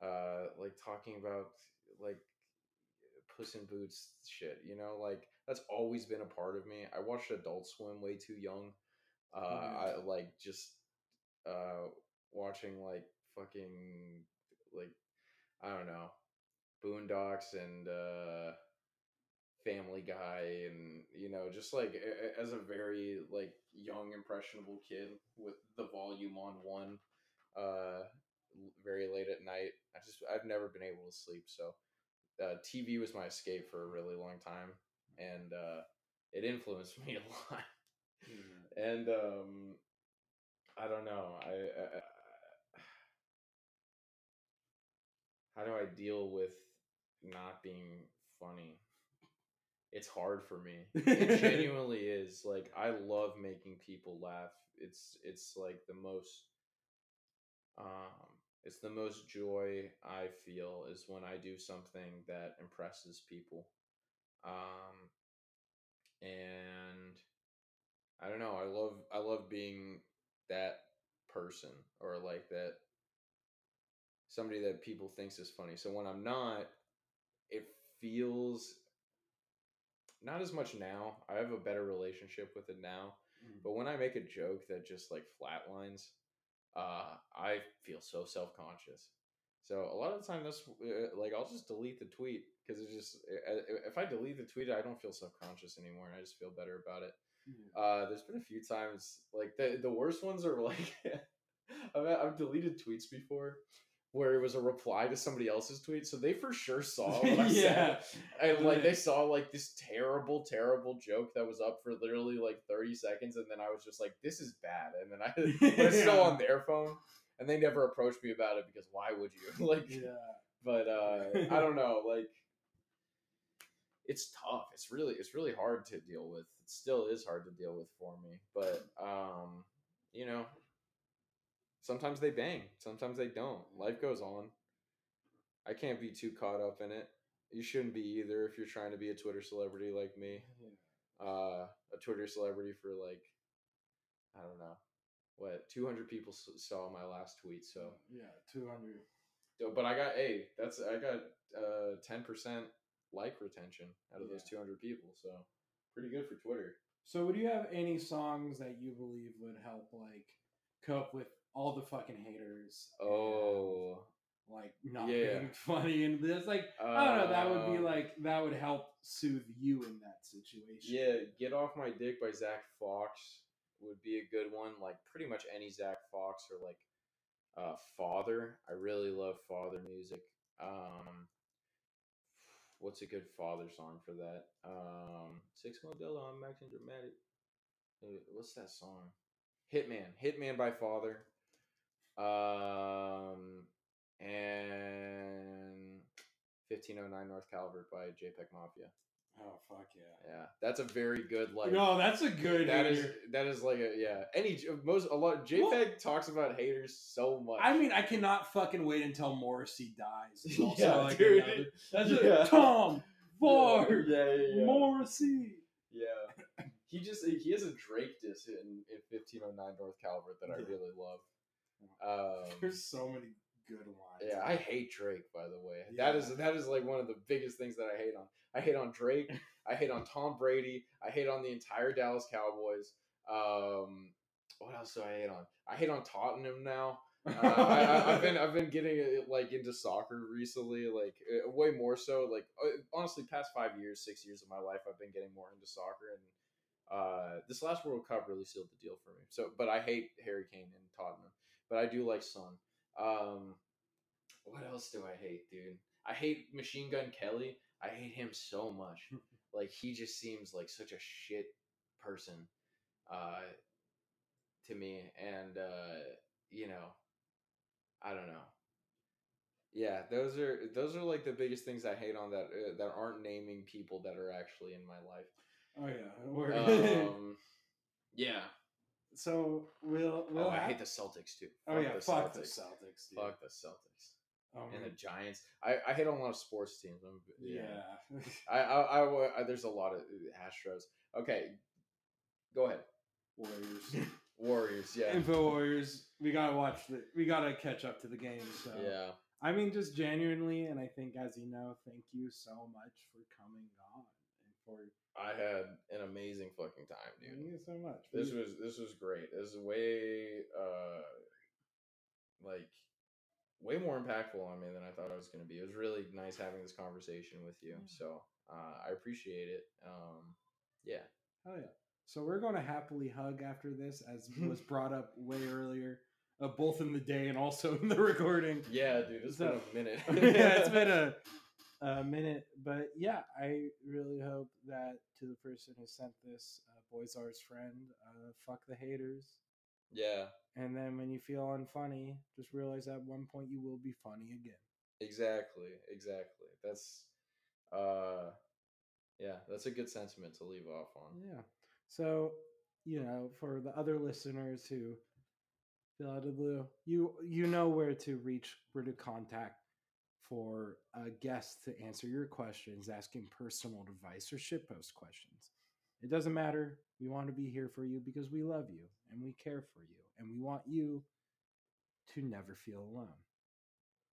Uh, like talking about like Puss in Boots shit. You know, like that's always been a part of me. I watched Adult Swim way too young. Uh, I like just uh watching like fucking like I don't know Boondocks and uh Family Guy and you know just like as a very like young impressionable kid with the volume on one uh very late at night. I just I've never been able to sleep, so uh, TV was my escape for a really long time, and uh, it influenced <laughs> me a lot. And um, I don't know. I, I, I how do I deal with not being funny? It's hard for me. It <laughs> genuinely is. Like I love making people laugh. It's it's like the most um it's the most joy I feel is when I do something that impresses people. Um and I don't know, I love I love being that person or like that somebody that people thinks is funny. So when I'm not, it feels not as much now. I have a better relationship with it now. Mm. But when I make a joke that just like flatlines, uh, I feel so self conscious. So a lot of the time, that's uh, like I'll just delete the tweet because it's just uh, if I delete the tweet, I don't feel self conscious anymore, and I just feel better about it. Uh, there's been a few times like the the worst ones are <laughs> like I've I've deleted tweets before where it was a reply to somebody else's tweet, so they for sure saw <laughs> what I Yeah. said, and like they saw like this terrible, terrible joke that was up for literally like 30 seconds, and then I was just like, "This is bad," and then I <laughs> but it's still on their phone, and they never approached me about it because why would you like? Yeah. But uh, I don't know, like it's tough. It's really it's really hard to deal with. Still is hard to deal with for me. But um, you know, sometimes they bang, sometimes they don't. Life goes on. I can't be too caught up in it. You shouldn't be either if you're trying to be a Twitter celebrity like me. Uh, a Twitter celebrity for like I don't know what 200 people saw my last tweet. So Yeah, two hundred. so, but I got a that's I got uh ten percent like retention out of those two hundred people, so pretty good for Twitter. So, would you have any songs that you believe would help, like, cope with all the fucking haters? and, Oh, like not yeah. being <laughs> funny and this, like, I don't know. That would be Um, like that would help soothe you in that situation. yeah. Get off my dick by Zach Fox would be a good one. Like pretty much any Zach Fox or like uh Father. I really love Father music. Um, what's a good Father song for that? Um, Six Modelo on Max and Dramatic. Uh, What's that song? Hitman. Hitman by Father. Um, and 1509 North Calvert by JPEG Mafia. Oh fuck yeah. Yeah, that's a very good like. no, that's a good. That is hater. that is like a yeah. Any most a lot JPEG talks about haters so much. I mean, I cannot fucking wait until Morrissey dies. <laughs> Also Yeah, like dude. another- that's Yeah. it. Tom Ford Yeah, yeah, yeah. Morrissey. Yeah, he just he has a Drake diss in, in 1509 North Calvert that I really love. <laughs> Um, There's so many good lines. Yeah, I hate Drake. By the way, that is that is like one of the biggest things that I hate on. I hate on Drake. <laughs> I hate on Tom Brady. I hate on the entire Dallas Cowboys. Um, what else do I hate on? I hate on Tottenham now. Uh, I, I've been <laughs> I've been getting like into soccer recently, like uh, way more so. Like uh, honestly, past five years, six years of my life, I've been getting more into soccer, and uh, this last World Cup really sealed the deal for me. So, but I hate Harry Kane and Tottenham, but I do like Son. Um, what else do I hate, dude? I hate Machine Gun Kelly. I hate him so much. <laughs> like he just seems like such a shit person uh, to me, and uh, you know, I don't know. Yeah, those are those are like the biggest things I hate on that uh, that aren't naming people that are actually in my life. Oh yeah. Um, <laughs> yeah. so we'll. we'll Oh, I hate the Celtics too. Oh Fuck yeah, the fuck the Celtics. Celtics. Dude. Fuck the Celtics. Oh, and the. Giants. I, I hate on a lot of sports teams. I'm, Yeah. I, I, <laughs> I, I- there's a lot of uh, Astros. Okay, go ahead. Warriors. <laughs> Warriors. Yeah. Info Warriors. We gotta watch the. We gotta catch up to the game. So Yeah. I mean, just genuinely, and I think as you know, thank you so much for coming on and for I had an amazing fucking time, dude. thank you so much. This was this was great. This is way uh like way more impactful on me than I thought it was going to be. It was really nice having this conversation with you. So uh, I appreciate it. Um, yeah. Hell yeah. So we're going to happily hug after this, as <laughs> was brought up way earlier. uh, both in the day and also <laughs> in the recording. Yeah, dude, it's So- been a minute. <laughs> yeah, it's been a, a minute, but yeah, I really hope that to the person who sent this, uh, Boyzar's friend, uh, fuck the haters. Yeah, And then when you feel unfunny, just realize at one point you will be funny again. exactly, exactly. That's, uh, yeah, that's a good sentiment to leave off on. Yeah. So, you know, for the other listeners who feel out of the blue, you you know where to reach, where to contact for a guest to answer your questions, asking personal advice or shitpost questions. It doesn't matter. We want to be here for you because we love you and we care for you and we want you to never feel alone.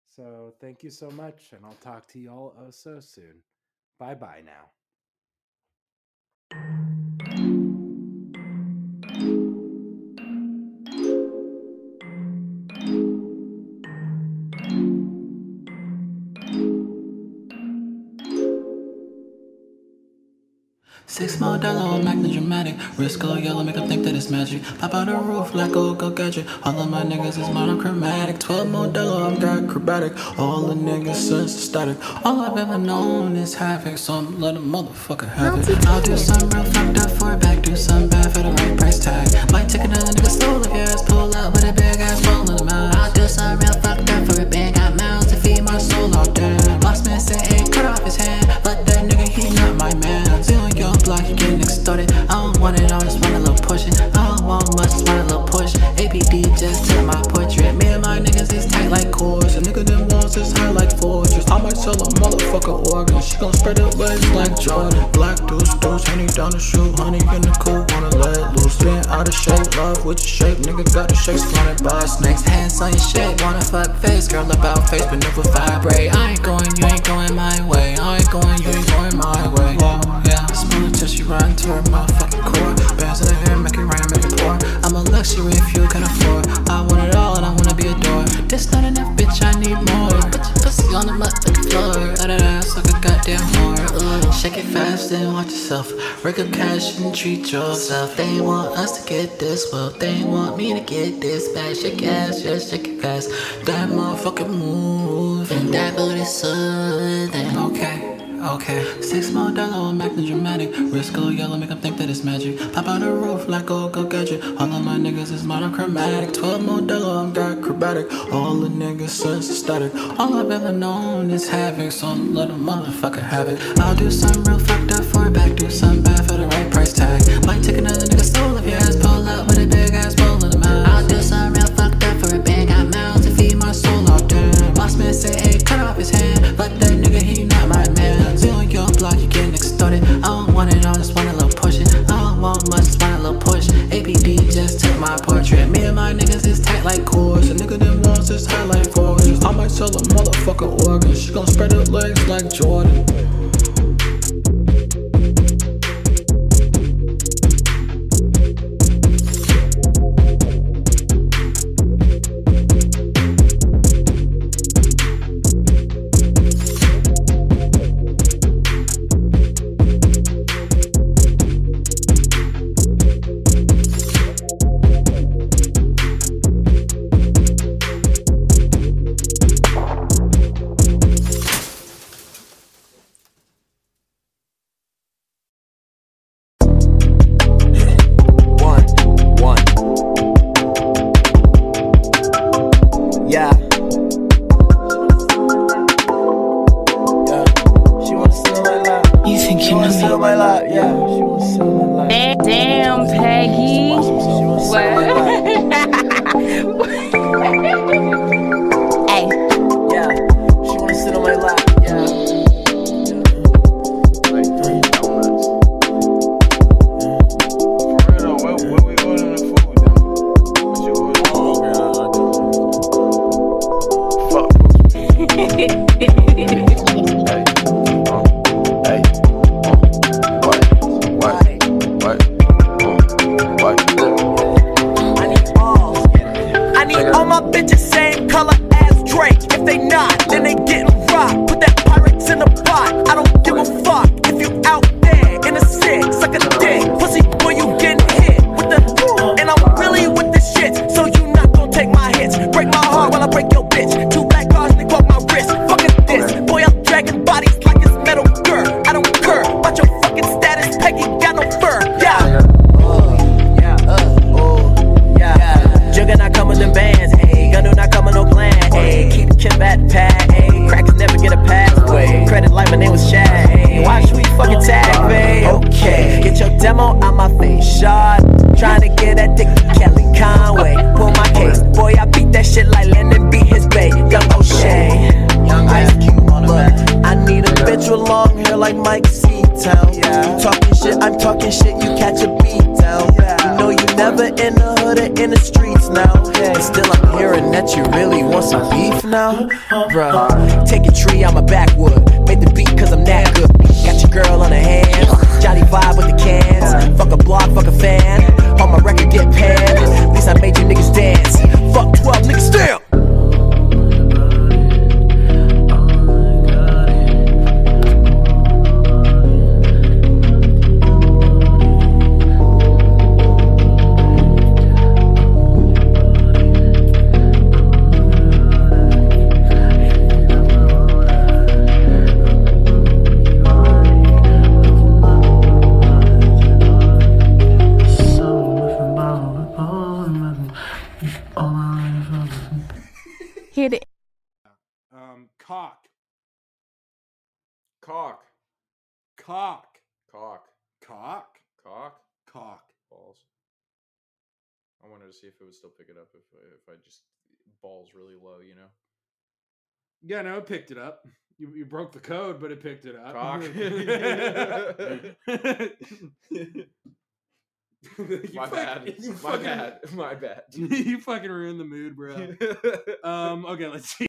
So thank you so much, and I'll talk to you all oh so soon. Bye bye now. Six more dollar, Magnum dramatic. Wrist go yellow, make them think that it's magic. Pop out the roof like go go gadget. All of my niggas is monochromatic. Twelve more dollar, I'm got acrobatic. All the niggas sense static. All I've ever known is havoc, so I'm let a motherfucker have it. I'll do some real fucked up for it back, do some bad for the right price tag. Might take another nigga soul if your ass pull up with a big ass roll in the mouth. I'll do some real fucked up for a bang. Got mouths to feed my soul out there. Boss man said, hey, cut off his hand. I don't want it all, just want a little pushing. I don't want much, just want a little push. APD just I might sell a motherfucker organ. She gon' spread her legs like Jordan. Black deuce, deuce, honey down the shoe. Honey in the cool, wanna let loose. Been out of shape, love with your shape. Nigga got the shakes fronted by snakes. Hands on your shit, wanna fuck face. Girl about face, but never vibrate. I ain't going, you ain't going my way. I ain't going, you ain't going my way. Yeah, smooth till she run to her motherfucking core. Bands in her hair, make it rain, make it pour. I'm a luxury if you can afford. I want it all and I wanna be adored. This not enough, bitch, I need more. Put your pussy on the motherfucking floor. Let it ass like a goddamn whore. Shake it fast and watch yourself. Rake up cash and treat yourself. They want us to get this well. They want me to get this bad. Shake your ass, just shake it fast. That motherfucking move. And that booty soothing. Okay. Okay, six more dollar on Magnum dramatic. Wrist go yellow, make them think that it's magic. Pop on the roof like go go gadget. All of my niggas is monochromatic. Twelve more dollar, I'm got acrobatic. All the niggas sense static. All I've ever known is havoc, so I'm a motherfucker have it. I'll do some real fucked up for it back, do some bad for the right price tag. Might take another nigga soul if your ass pull up with a big ass bowl in the mouth. I'll do some real fucked up for a. Got mouths to feed my soul out there. Boss man say, hey, cut off his hand. But that nigga, he not my man. Want it all, just want a little pushing. I don't want much, just want a little push. APD just took my portrait. Me and my niggas but it picked it up. Cock. <laughs> <laughs> my, bad. my fucking, bad. <laughs> My bad. My bad. you fucking ruined the mood, bro. um, okay, let's see.